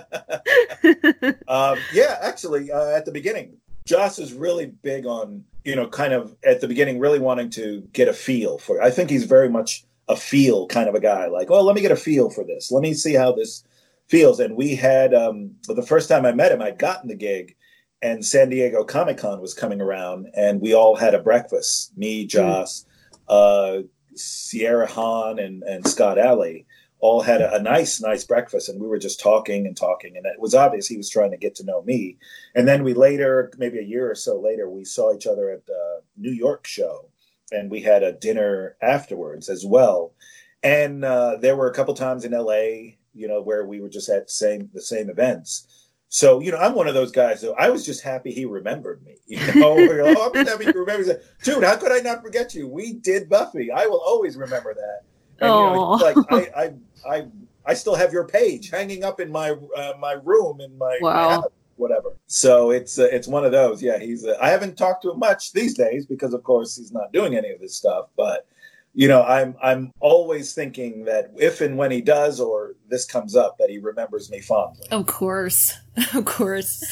[LAUGHS] [LAUGHS] um, yeah, actually, uh, at the beginning, Joss is really big on you know, kind of at the beginning, really wanting to get a feel for. It. I think he's very much a feel kind of a guy. Like, oh, let me get a feel for this. Let me see how this feels. And we had um, the first time I met him, I'd gotten the gig, and San Diego Comic Con was coming around, and we all had a breakfast. Me, Joss, mm. uh, Sierra Hahn, and and Scott Allie all had a, a, nice, nice breakfast, and we were just talking and talking, and it was obvious he was trying to get to know me. And then we later, maybe a year or so later, we saw each other at the New York show, and we had a dinner afterwards as well. and uh, there were a couple times in LA, you know, where we were just at same the same events. So, you know, I'm one of those guys. So I was just happy he remembered me. You [LAUGHS] know, oh, I'm happy he remembers that. Dude, how could I not forget you? We did Buffy. I will always remember that. And, you know, like I, I, [LAUGHS] I, I still have your page hanging up in my uh, my room in my, wow. my house, whatever. So it's uh, it's one of those. Yeah, he's. Uh, I haven't talked to him much these days because, of course, he's not doing any of this stuff. But you know, I'm I'm always thinking that if and when he does or this comes up, that he remembers me fondly. Of course, [LAUGHS] of course.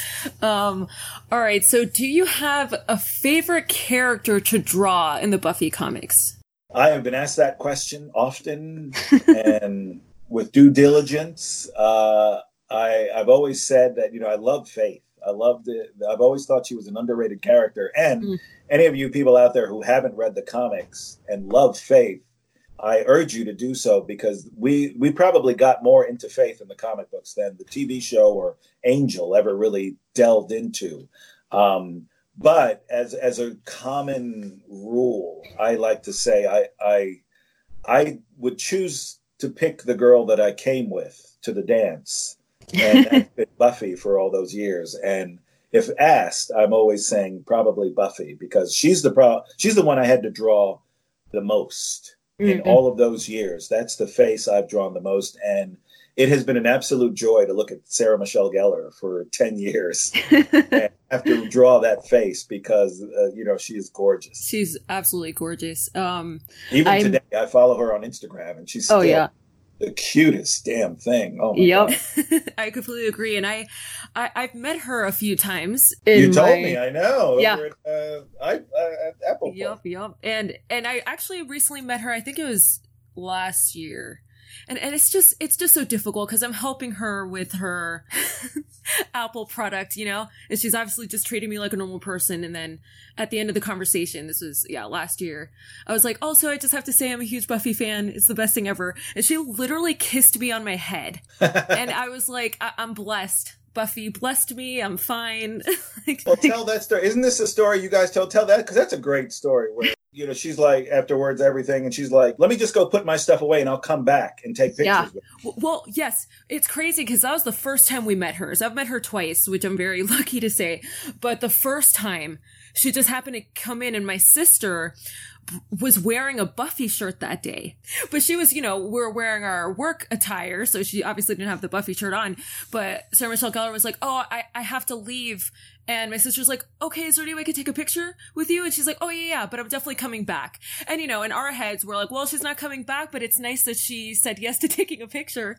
Um, all right. So, do you have a favorite character to draw in the Buffy comics? I have been asked that question often, and [LAUGHS] with due diligence, uh, I I've always said that you know I love Faith. I loved it. I've always thought she was an underrated character. And mm. any of you people out there who haven't read the comics and love Faith, I urge you to do so because we we probably got more into Faith in the comic books than the TV show or Angel ever really delved into. Um, but as as a common rule, I like to say I I I would choose to pick the girl that I came with to the dance and [LAUGHS] that's been Buffy for all those years. And if asked, I'm always saying probably Buffy because she's the pro- she's the one I had to draw the most mm-hmm. in all of those years. That's the face I've drawn the most, and it has been an absolute joy to look at Sarah Michelle Gellar for ten years [LAUGHS] and have to draw that face because uh, you know she is gorgeous. She's absolutely gorgeous. Um, Even I'm... today, I follow her on Instagram, and she's oh yeah the cutest damn thing. Oh yep. [LAUGHS] I completely agree. And I, I have met her a few times. you told my, me, I know. Yeah. At, uh, I, uh, at Apple. Yep, yep. And and I actually recently met her. I think it was last year and and it's just it's just so difficult because I'm helping her with her [LAUGHS] Apple product, you know, and she's obviously just treating me like a normal person. And then at the end of the conversation, this was yeah last year, I was like, also I just have to say I'm a huge Buffy fan. It's the best thing ever. And she literally kissed me on my head, [LAUGHS] and I was like, I- I'm blessed. Buffy blessed me. I'm fine. [LAUGHS] like, well, tell that story. Isn't this a story you guys tell? Tell that because that's a great story. Where you know she's like afterwards everything, and she's like, "Let me just go put my stuff away, and I'll come back and take pictures." Yeah. Well, yes, it's crazy because that was the first time we met her. So I've met her twice, which I'm very [LAUGHS] lucky to say. But the first time, she just happened to come in, and my sister was wearing a Buffy shirt that day. But she was, you know, we are wearing our work attire, so she obviously didn't have the Buffy shirt on. But Sarah Michelle Gellar was like, Oh, I, I have to leave. And my sister's like, Okay, is there any way I could take a picture with you? And she's like, Oh, yeah, yeah, but I'm definitely coming back. And, you know, in our heads, we're like, Well, she's not coming back, but it's nice that she said yes to [LAUGHS] taking a picture.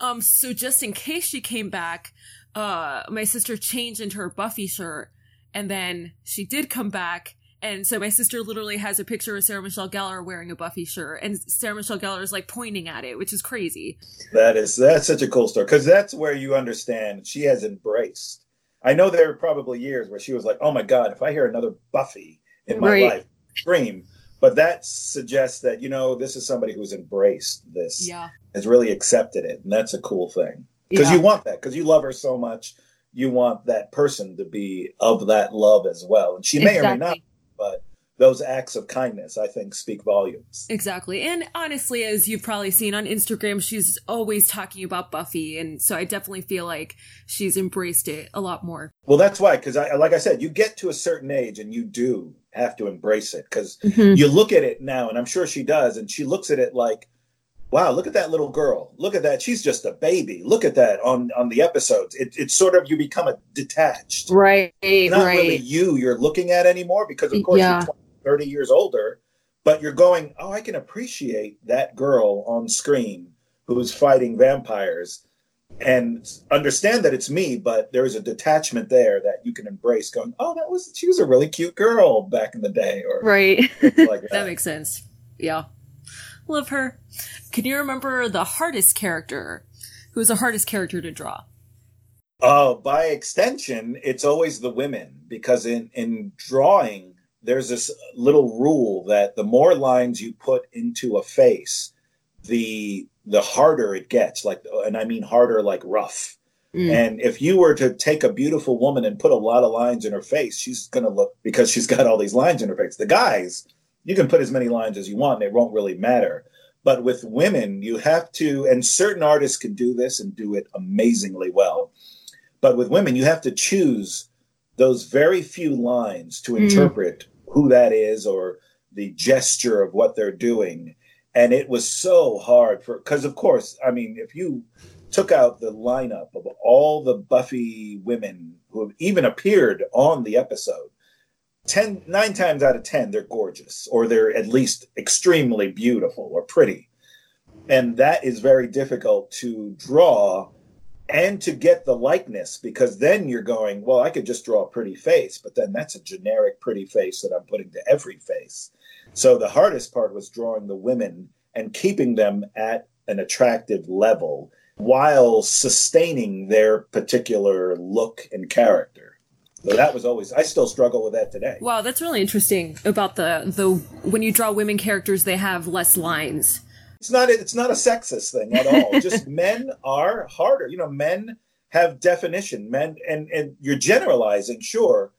Um, so just in case she came back, uh, my sister changed into her Buffy shirt. And then she did come back and so my sister literally has a picture of Sarah Michelle Gellar wearing a Buffy shirt, and Sarah Michelle Gellar is like pointing at it, which is crazy. That is that's such a cool story because that's where you understand she has embraced. I know there are probably years where she was like, "Oh my god, if I hear another Buffy in my right. life, scream." But that suggests that you know this is somebody who's embraced this, yeah, has really accepted it, and that's a cool thing because yeah. you want that because you love her so much. You want that person to be of that love as well, and she may exactly. or may not but those acts of kindness, I think, speak volumes. Exactly. And honestly, as you've probably seen on Instagram, she's always talking about Buffy. And so I definitely feel like she's embraced it a lot more. Well, that's why, because I, like I said, you get to a certain age and you do have to embrace it because mm-hmm. you look at it now, and I'm sure she does, and she looks at it like, wow, look at that little girl. Look at that. She's just a baby. Look at that on on the episodes. It, it's sort of you become a detached. Right. Not right. really you you're looking at anymore because of course yeah. you're 20, 30 years older, but you're going, "Oh, I can appreciate that girl on screen who's fighting vampires." And understand that it's me, but there's a detachment there that you can embrace. Going, oh, that was she was a really cute girl back in the day, or right. Like [LAUGHS] that. that makes sense. Yeah, love her. Can you remember the hardest character? Who was the hardest character to draw? Oh, by extension, it's always the women because in in drawing, there's this little rule that the more lines you put into a face, the the harder it gets. Like, and I mean harder, like rough. Mm. And if you were to take a beautiful woman and put a lot of lines in her face, she's going to look because she's got all these lines in her face. The guys, you can put as many lines as you want, and it won't really matter. But with women, you have to, and certain artists can do this and do it amazingly well. But with women, you have to choose those very few lines to Mm. interpret who that is or the gesture of what they're doing. And it was so hard for, because of course, I mean, if you took out the lineup of all the Buffy women who have even appeared on the episode, 10, nine times out of 10, they're gorgeous or they're at least extremely beautiful or pretty. And that is very difficult to draw and to get the likeness because then you're going, well, I could just draw a pretty face, but then that's a generic pretty face that I'm putting to every face. So the hardest part was drawing the women and keeping them at an attractive level while sustaining their particular look and character. So that was always I still struggle with that today. Wow, that's really interesting about the the when you draw women characters, they have less lines. It's not it's not a sexist thing at all. [LAUGHS] Just men are harder. You know, men have definition. Men and and you're generalizing, sure.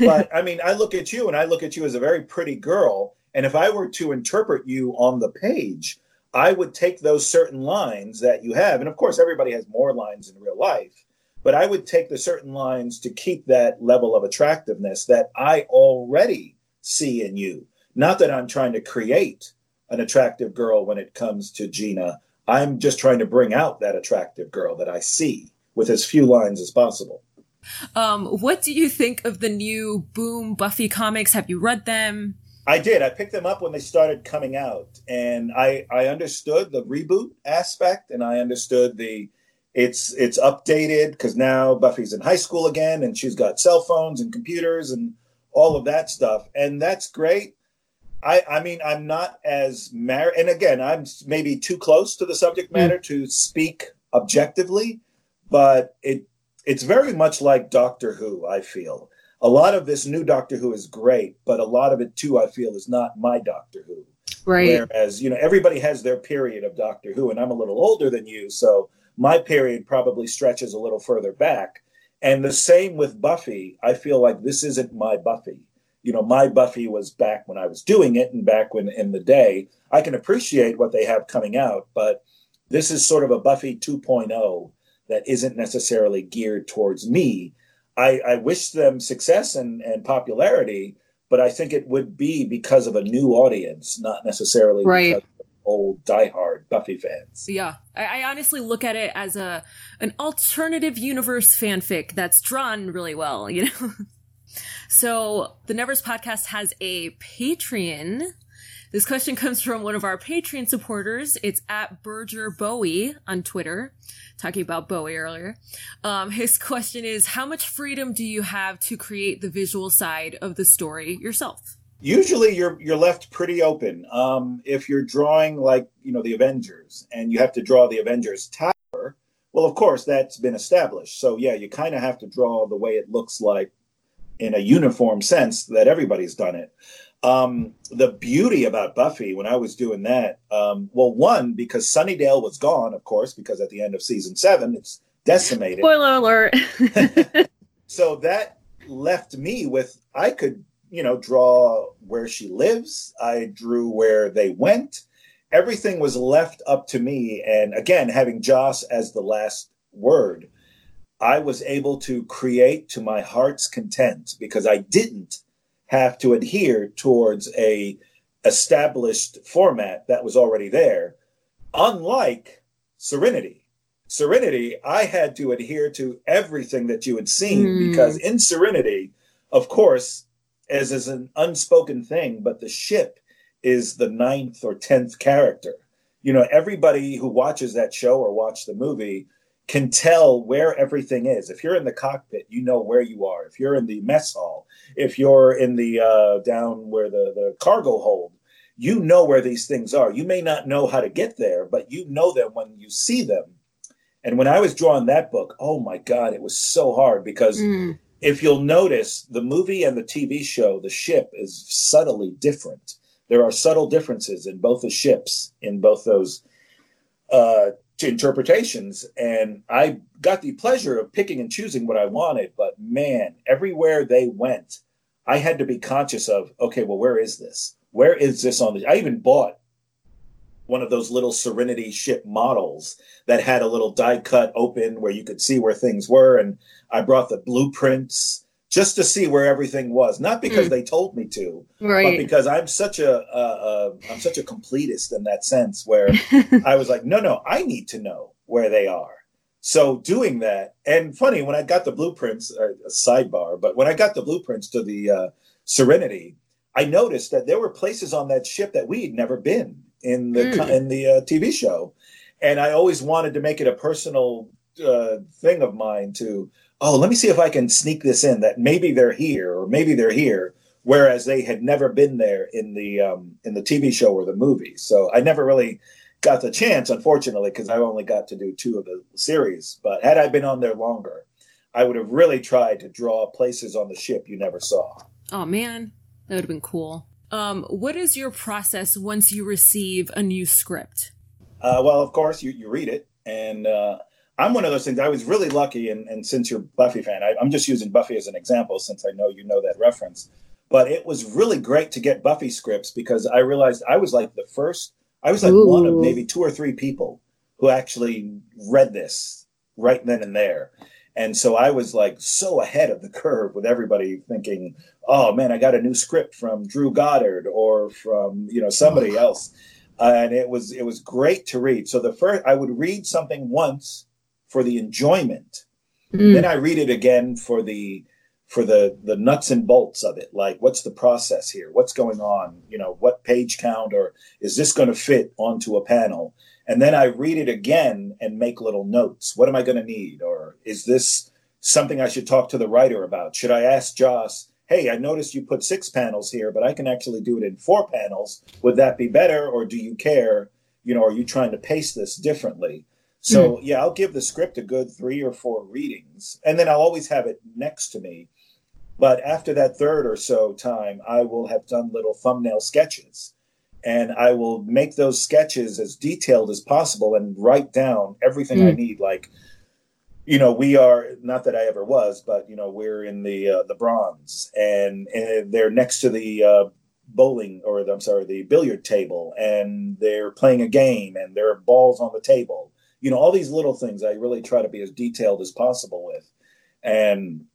But I mean, I look at you and I look at you as a very pretty girl, and if I were to interpret you on the page, I would take those certain lines that you have, and of course everybody has more lines in real life, but I would take the certain lines to keep that level of attractiveness that I already see in you. Not that I'm trying to create an attractive girl when it comes to Gina. I'm just trying to bring out that attractive girl that I see with as few lines as possible. Um, what do you think of the new Boom Buffy comics? Have you read them? I did. I picked them up when they started coming out, and I I understood the reboot aspect, and I understood the it's it's updated because now Buffy's in high school again, and she's got cell phones and computers and all of that stuff, and that's great. I I mean I'm not as married, and again I'm maybe too close to the subject hmm. matter to speak objectively, but it it's very much like Doctor Who. I feel a lot of this new Doctor Who is great, but a lot of it too, I feel, is not my Doctor Who. Right. Whereas, you know, everybody has their period of Doctor Who, and I'm a little older than you, so my period probably stretches a little further back. And the same with Buffy. I feel like this isn't my Buffy. You know, my Buffy was back when I was doing it and back when in the day. I can appreciate what they have coming out, but this is sort of a Buffy 2.0 that isn't necessarily geared towards me. I, I wish them success and, and popularity, but I think it would be because of a new audience, not necessarily Right. because old diehard Buffy fans. Yeah, I, I honestly look at it as a an alternative universe fanfic that's drawn really well. You know. [LAUGHS] so the Nevers podcast has a Patreon. This question comes from one of our Patreon supporters. It's at Berger Bowie on Twitter, talking about Bowie earlier. Um, his question is, how much freedom do you have to create the visual side of the story yourself? Usually, you're you're left pretty open. Um, if you're drawing like you know the Avengers, and you have to draw the Avengers Tower, well, of course that's been established. So yeah, you kind of have to draw the way it looks like in a uniform sense that everybody's done it. Um, the beauty about Buffy when I was doing that, um, well, one because Sunnydale was gone, of course, because at the end of season seven it's decimated. Spoiler alert. [LAUGHS] so that left me with I could, you know, draw where she lives. I drew where they went. Everything was left up to me. And again, having Joss as the last word, I was able to create to my heart's content because I didn't have to adhere towards a established format that was already there. Unlike Serenity. Serenity, I had to adhere to everything that you had seen Mm. because in Serenity, of course, as is an unspoken thing, but the ship is the ninth or tenth character. You know, everybody who watches that show or watch the movie can tell where everything is. If you're in the cockpit, you know where you are. If you're in the mess hall, if you're in the uh, down where the, the cargo hold, you know where these things are. You may not know how to get there, but you know them when you see them. And when I was drawing that book, oh my God, it was so hard because Mm. If you'll notice, the movie and the TV show, the ship is subtly different. There are subtle differences in both the ships, in both those uh, interpretations. And I got the pleasure of picking and choosing what I wanted. But man, everywhere they went, I had to be conscious of okay, well, where is this? Where is this on the? I even bought one of those little Serenity ship models that had a little die cut open where you could see where things were. And I brought the blueprints just to see where everything was, not because mm. they told me to, right. but because I'm such a am such a completist in that sense, where [LAUGHS] I was like, no, no, I need to know where they are. So doing that, and funny when I got the blueprints, uh, a sidebar, but when I got the blueprints to the uh, Serenity, I noticed that there were places on that ship that we had never been in the mm. in the uh, TV show, and I always wanted to make it a personal uh, thing of mine to oh, let me see if I can sneak this in that maybe they're here or maybe they're here, whereas they had never been there in the um, in the TV show or the movie. So I never really got the chance, unfortunately, because I only got to do two of the series. But had I been on there longer, I would have really tried to draw places on the ship you never saw. Oh man, that would have been cool. Um, what is your process once you receive a new script? Uh, well, of course, you, you read it, and uh, I'm one of those things. I was really lucky, and, and since you're Buffy fan, I, I'm just using Buffy as an example since I know you know that reference. But it was really great to get Buffy scripts because I realized I was like the first. I was like Ooh. one of maybe two or three people who actually read this right then and there. And so I was like so ahead of the curve with everybody thinking, "Oh man, I got a new script from Drew Goddard or from you know somebody else," uh, and it was it was great to read. So the first I would read something once for the enjoyment. Mm. Then I read it again for the for the the nuts and bolts of it. Like, what's the process here? What's going on? You know, what page count or is this going to fit onto a panel? And then I read it again and make little notes. What am I going to need? Or is this something I should talk to the writer about? Should I ask Joss? Hey, I noticed you put six panels here, but I can actually do it in four panels. Would that be better, or do you care? You know, are you trying to pace this differently? So mm. yeah, I'll give the script a good three or four readings, and then I'll always have it next to me. But after that third or so time, I will have done little thumbnail sketches, and I will make those sketches as detailed as possible and write down everything mm. I need. Like, you know, we are not that I ever was, but you know, we're in the uh, the bronze, and, and they're next to the uh, bowling or I'm sorry, the billiard table, and they're playing a game, and there are balls on the table you know, all these little things I really try to be as detailed as possible with. And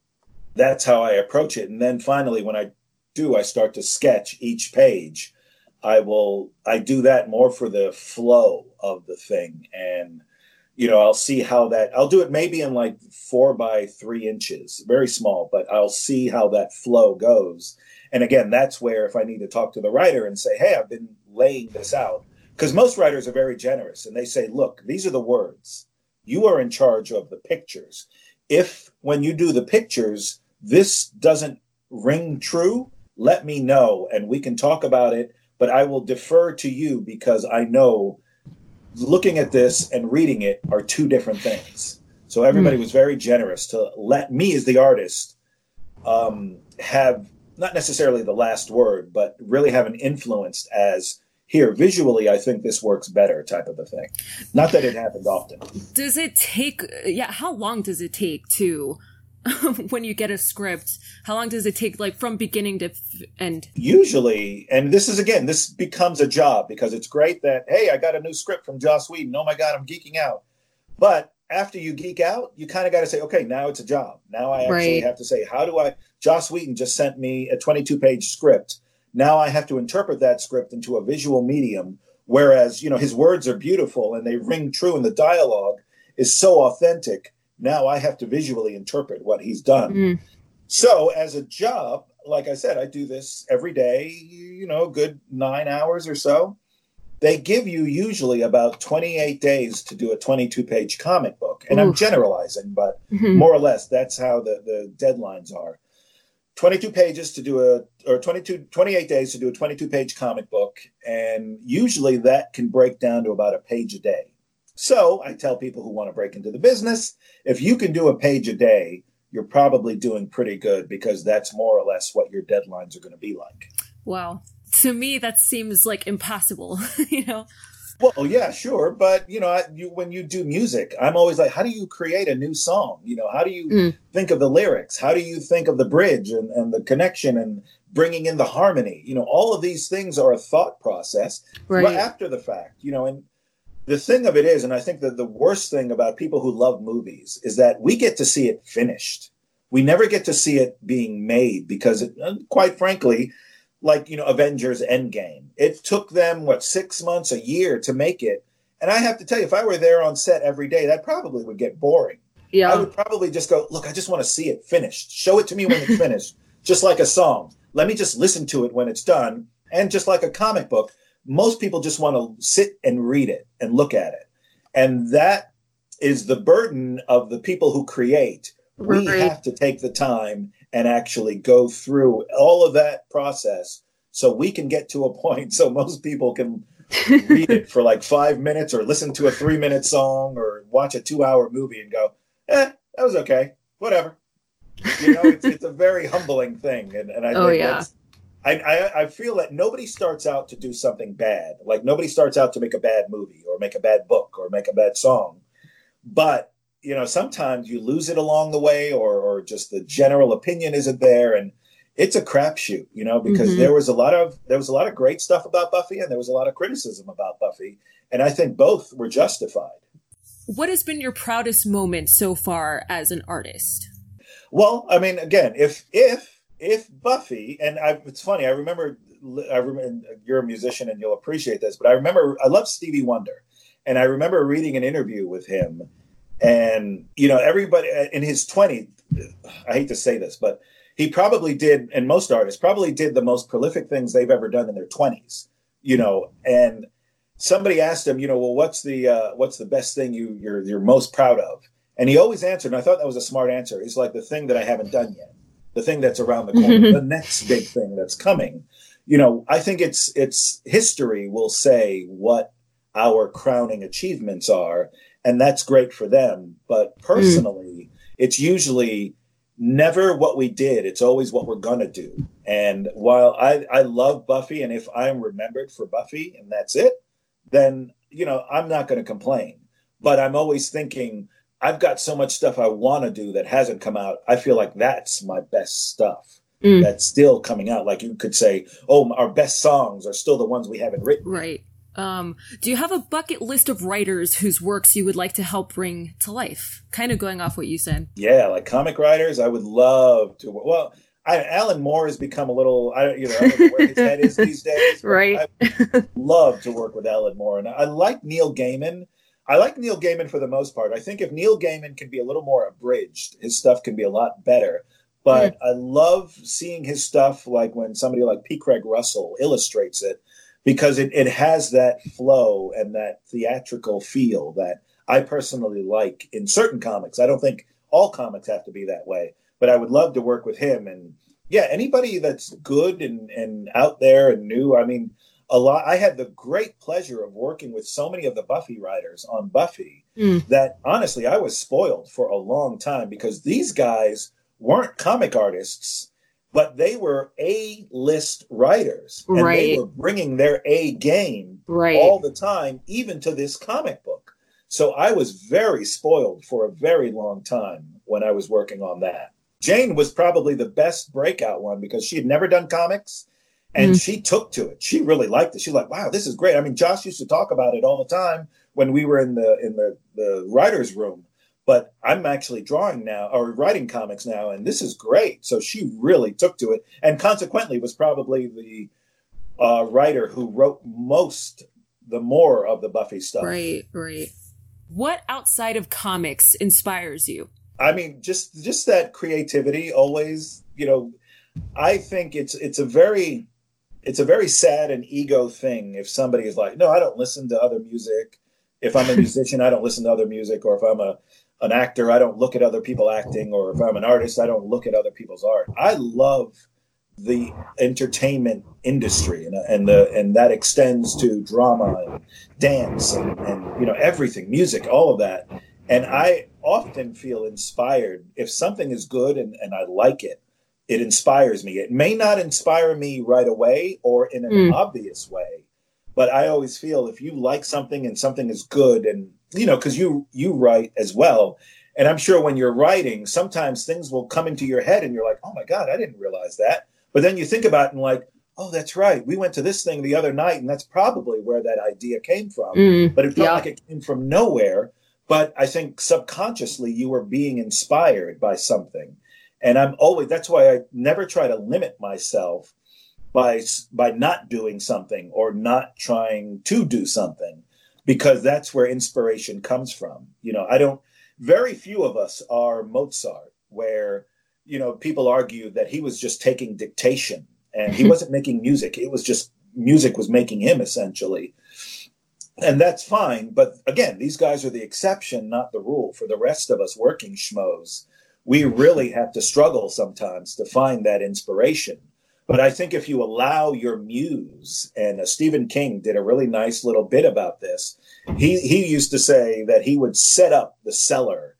that's how I approach it. And then finally, when I do, I start to sketch each page. I will, I do that more for the flow of the thing. And, you know, I'll see how that, I'll do it maybe in like four by three inches, very small, but I'll see how that flow goes. And again, that's where if I need to talk to the writer and say, hey, I've been laying this out because most writers are very generous and they say, look, these are the words. You are in charge of the pictures. If when you do the pictures, this doesn't ring true, let me know and we can talk about it. But I will defer to you because I know looking at this and reading it are two different things. So everybody mm. was very generous to let me, as the artist, um, have not necessarily the last word, but really have an influence as here visually i think this works better type of a thing not that it happens often does it take yeah how long does it take to [LAUGHS] when you get a script how long does it take like from beginning to end usually and this is again this becomes a job because it's great that hey i got a new script from joss whedon oh my god i'm geeking out but after you geek out you kind of got to say okay now it's a job now i actually right. have to say how do i joss whedon just sent me a 22 page script now I have to interpret that script into a visual medium. Whereas, you know, his words are beautiful and they ring true and the dialogue is so authentic. Now I have to visually interpret what he's done. Mm. So as a job, like I said, I do this every day, you know, good nine hours or so. They give you usually about 28 days to do a 22 page comic book. And Oof. I'm generalizing, but mm-hmm. more or less that's how the, the deadlines are. 22 pages to do a or 22 28 days to do a 22 page comic book and usually that can break down to about a page a day so i tell people who want to break into the business if you can do a page a day you're probably doing pretty good because that's more or less what your deadlines are going to be like wow to me that seems like impossible [LAUGHS] you know Well, yeah, sure, but you know, I, you, when you do music, I'm always like, how do you create a new song? You know, how do you mm. think of the lyrics? How do you think of the bridge and, and the connection and bringing in the harmony? You know, all of these things are a thought process right. after the fact. You know, and the thing of it is, and I think that the worst thing about people who love movies is that we get to see it finished. We never get to see it being made because, it, quite frankly, like you know Avengers Endgame. It took them what six months, a year to make it, and I have to tell you, if I were there on set every day, that probably would get boring. Yeah, I would probably just go, look, I just want to see it finished. Show it to me when it's [LAUGHS] finished, just like a song. Let me just listen to it when it's done, and just like a comic book, most people just want to sit and read it and look at it, and that is the burden of the people who create. Right. We have to take the time and actually go through all of that process so we can get to a point [LAUGHS] so most people can read it for like five minutes or listen to a three minute song or watch a two hour movie and go, eh, that was okay, whatever. You know, it's, it's a very humbling thing. And, and I oh, think yeah. I, I, I feel that nobody starts out to do something bad. Like nobody starts out to make a bad movie or make a bad book or make a bad song. But you know, sometimes you lose it along the way, or or just the general opinion isn't there, and it's a crapshoot, you know, because mm-hmm. there was a lot of there was a lot of great stuff about Buffy, and there was a lot of criticism about Buffy, and I think both were justified. What has been your proudest moment so far as an artist? Well, I mean, again, if if if Buffy, and I, it's funny, I remember, I remember you're a musician and you'll appreciate this, but I remember I love Stevie Wonder, and I remember reading an interview with him and, you know, everybody uh, in his 20s, I hate to say this, but he probably did, and most artists probably did the most prolific things they've ever done in their 20s, you know, and somebody asked him, you know, well, what's the, uh, what's the best thing you, you're, you're most proud of? And he always answered, and I thought that was a smart answer. He's like, the thing that I haven't done yet, the thing that's around the corner, the next big thing that's coming. You know, I think it's, it's history will say what our crowning achievements are and that's great for them. But hmm. personally, mm. it's usually never what we did. It's always what we're gonna do. And while I, I love Buffy, and if I'm remembered for Buffy and that's it, then you know I'm not gonna complain. But I'm always thinking I've got so much stuff I want to do that hasn't come out. I feel like that's my best stuff. Mm. That's still coming out. Like you could say, oh, our best songs are still the ones we haven't written. Right. Um, do you have a bucket list of writers whose works you would like to help bring to life? Kind of going off what you said. Yeah, like comic writers, I would love to. Well, I, Alan Moore has become a little, I you know, I don't know where his head is [LAUGHS] these days. right. I love to work with Alan Moore, and I like Neil Gaiman. I like Neil Gaiman for the most part. I think if Neil Gaiman can be a little more abridged, his stuff can be a lot better. But mm. I love seeing his stuff, like when somebody like P. Craig Russell illustrates it because it, it has that flow and that theatrical feel that I personally like in certain comics. I don't think all comics have to be that way, but I would love to work with him. And yeah, anybody that's good and, and out there and new. I mean, a lot. I had the great pleasure of working with so many of the Buffy writers on Buffy mm. that honestly, I was spoiled for a long time because these guys weren't comic artists but they were A list writers. And right. they were bringing their A game right. all the time, even to this comic book. So I was very spoiled for a very long time when I was working on that. Jane was probably the best breakout one because she had never done comics and mm. she took to it. She really liked it. She's like, wow, this is great. I mean, Joss used to talk about it all the time when we were in the in the, the writer's room but I'm actually drawing now or writing comics now, and this is great. So she really took to it, and consequently was probably the uh, writer who wrote most, the more of the Buffy stuff. Right, right. What outside of comics inspires you? I mean, just just that creativity. Always, you know, I think it's it's a very it's a very sad and ego thing if somebody is like, no, I don't listen to other music. If I'm a [LAUGHS] musician, I don't listen to other music, or if I'm a an actor, I don't look at other people acting, or if I'm an artist, I don't look at other people's art. I love the entertainment industry, and and the and that extends to drama and dance and, and you know everything, music, all of that. And I often feel inspired if something is good and, and I like it. It inspires me. It may not inspire me right away or in an mm. obvious way, But I always feel if you like something and something is good, and you know, because you you write as well, and I'm sure when you're writing, sometimes things will come into your head, and you're like, oh my god, I didn't realize that. But then you think about it and like, oh, that's right. We went to this thing the other night, and that's probably where that idea came from. Mm, but it felt yeah. like it came from nowhere. But I think subconsciously you were being inspired by something. And I'm always, that's why I never try to limit myself by, by not doing something or not trying to do something, because that's where inspiration comes from. You know, I don't, very few of us are Mozart, where, you know, people argue that he was just taking dictation and he [LAUGHS] wasn't making music. It was just music was making him essentially. And that's fine. But again, these guys are the exception, not the rule. For the rest of us working schmoes, we really have to struggle sometimes to find that inspiration. But I think if you allow your muse, and uh, Stephen King did a really nice little bit about this, he, he used to say that he would set up the cellar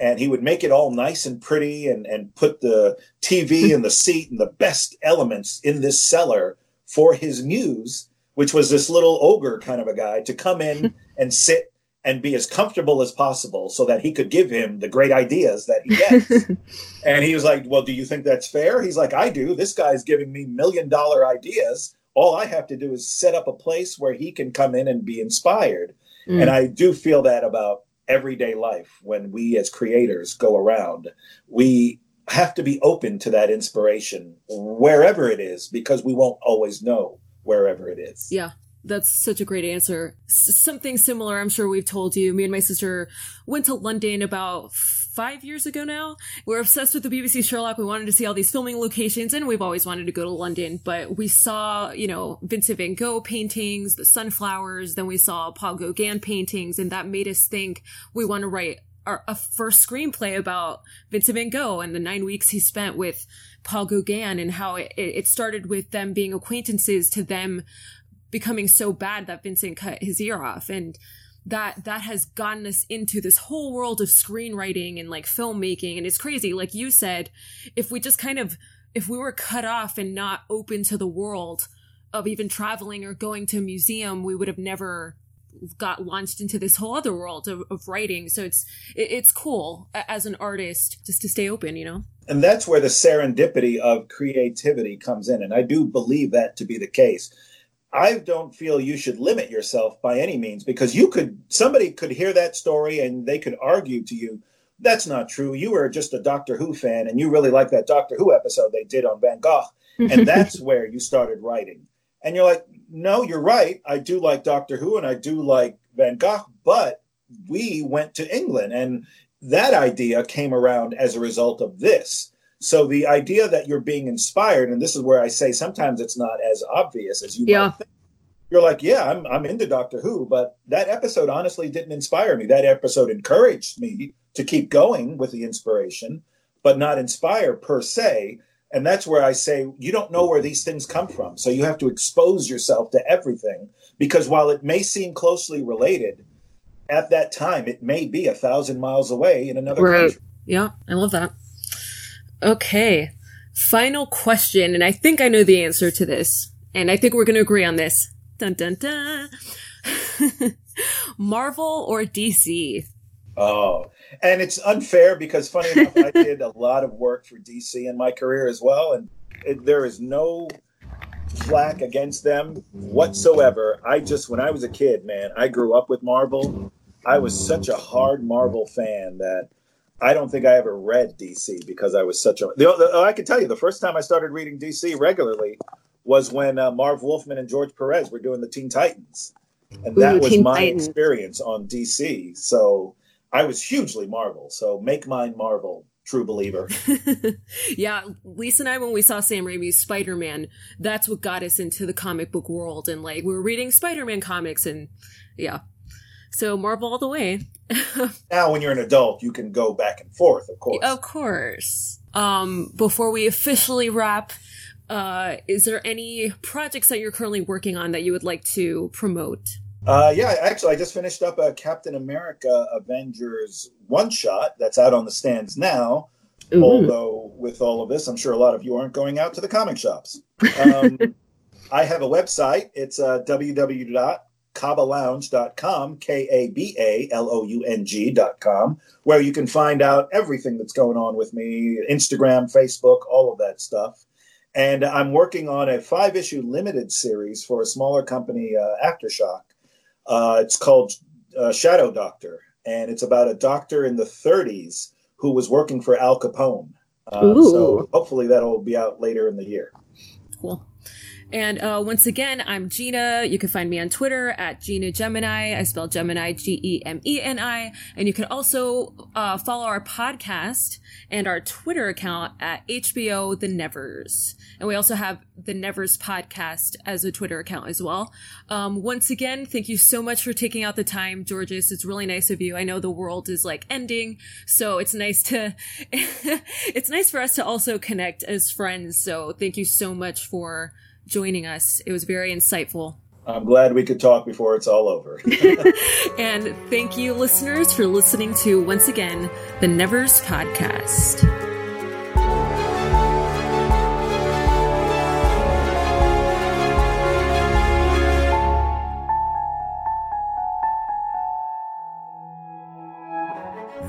and he would make it all nice and pretty and, and put the TV [LAUGHS] and the seat and the best elements in this cellar for his muse, which was this little ogre kind of a guy, to come in [LAUGHS] and sit and be as comfortable as possible so that he could give him the great ideas that he gets. [LAUGHS] and he was like, Well, do you think that's fair? He's like, I do. This guy's giving me million dollar ideas. All I have to do is set up a place where he can come in and be inspired. Mm. And I do feel that about everyday life when we as creators go around. We have to be open to that inspiration wherever it is because we won't always know wherever it is. Yeah. That's such a great answer. S- something similar, I'm sure we've told you. Me and my sister went to London about five years ago now. We're obsessed with the BBC Sherlock. We wanted to see all these filming locations, and we've always wanted to go to London. But we saw, you know, Vincent van Gogh paintings, the sunflowers, then we saw Paul Gauguin paintings, and that made us think we want to write our, a first screenplay about Vincent van Gogh and the nine weeks he spent with Paul Gauguin and how it, it started with them being acquaintances to them becoming so bad that Vincent cut his ear off. And that that has gotten us into this whole world of screenwriting and like filmmaking. And it's crazy. Like you said if we just kind of if we were cut off and not open to the world of even traveling or going to a museum we would have never got launched into this whole other world of, of writing. So it's it, it's cool as an artist just to stay open you know? And that's where the serendipity of creativity comes in. And I do believe that to be the case. I don't feel you should limit yourself by any means because you could, somebody could hear that story and they could argue to you, that's not true. You were just a Doctor Who fan and you really like that Doctor Who episode they did on Van Gogh. And [LAUGHS] that's where you started writing. And you're like, no, you're right. I do like Doctor Who and I do like Van Gogh, but we went to England and that idea came around as a result of this. So the idea that you're being inspired, and this is where I say sometimes it's not as obvious as you Yeah. You're like, yeah, I'm I'm into Doctor Who, but that episode honestly didn't inspire me. That episode encouraged me to keep going with the inspiration, but not inspire per se. And that's where I say you don't know where these things come from. So you have to expose yourself to everything because while it may seem closely related, at that time it may be a thousand miles away in another Right. country. Yeah, I love that. Okay. Final question, and I think I know the answer to this, and I think we're going to agree on this. Dun dun dun. [LAUGHS] Marvel or DC? Oh, and it's unfair because funny enough, I did a lot of work for DC in my career as well, and it, there is no flack against them whatsoever. I just, when I was a kid, man, I grew up with Marvel. I was such a hard Marvel fan that I don't think I ever read DC because I was such a. The, the, I can tell you, the first time I started reading DC regularly was when uh, Marv Wolfman and George Perez were doing the Teen Titans, and that Ooh, was Teen my Titans. experience on DC. So I was hugely Marvel. So make mine Marvel, true believer. [LAUGHS] yeah, Lisa and I, when we saw Sam Raimi's Spider Man, that's what got us into the comic book world. And like, we were reading Spider Man comics, and yeah. So Marvel all the way. [LAUGHS] now, when you're an adult, you can go back and forth, of course. Of course. Um, before we officially wrap, uh, is there any projects that you're currently working on that you would like to promote? Uh, yeah, actually, I just finished up a Captain America Avengers one shot that's out on the stands now. Although, with all of this, I'm sure a lot of you aren't going out to the comic shops. Um, [LAUGHS] I have a website. It's uh, www.kabalounge.com, K A B A L O U N G.com, where you can find out everything that's going on with me Instagram, Facebook, all of that stuff. And I'm working on a five issue limited series for a smaller company, uh, Aftershock. Uh, it's called uh, Shadow Doctor, and it's about a doctor in the 30s who was working for Al Capone. Uh, so hopefully that'll be out later in the year. Cool. And uh, once again, I'm Gina. You can find me on Twitter at Gina Gemini. I spell Gemini G E M E N I. And you can also uh, follow our podcast and our Twitter account at HBO The Nevers. And we also have the Nevers podcast as a Twitter account as well. Um, once again, thank you so much for taking out the time, Georges. It's really nice of you. I know the world is like ending, so it's nice to [LAUGHS] it's nice for us to also connect as friends. So thank you so much for joining us. It was very insightful. I'm glad we could talk before it's all over. [LAUGHS] [LAUGHS] and thank you, listeners, for listening to, once again, the Nevers Podcast.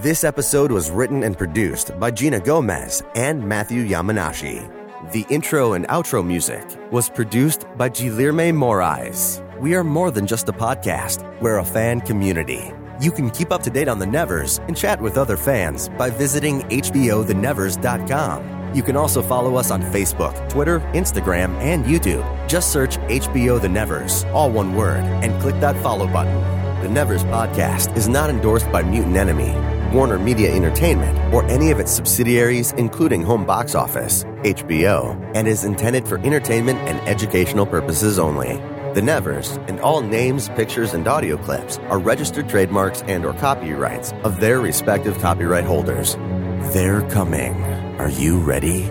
This episode was written and produced by Gina Gomez and Matthew Yamanashi. The intro and outro music was produced by Guilherme Moraes. We are more than just a podcast, we're a fan community. You can keep up to date on the Nevers and chat with other fans by visiting HBOTheNevers.com. You can also follow us on Facebook, Twitter, Instagram, and YouTube. Just search HBO The Nevers, all one word, and click that follow button. The Nevers podcast is not endorsed by Mutant Enemy, Warner Media Entertainment, or any of its subsidiaries, including Home Box Office, HBO, and is intended for entertainment and educational purposes only. The Nevers and all names, pictures, and audio clips are registered trademarks and or copyrights of their respective copyright holders. They're coming. Are you ready?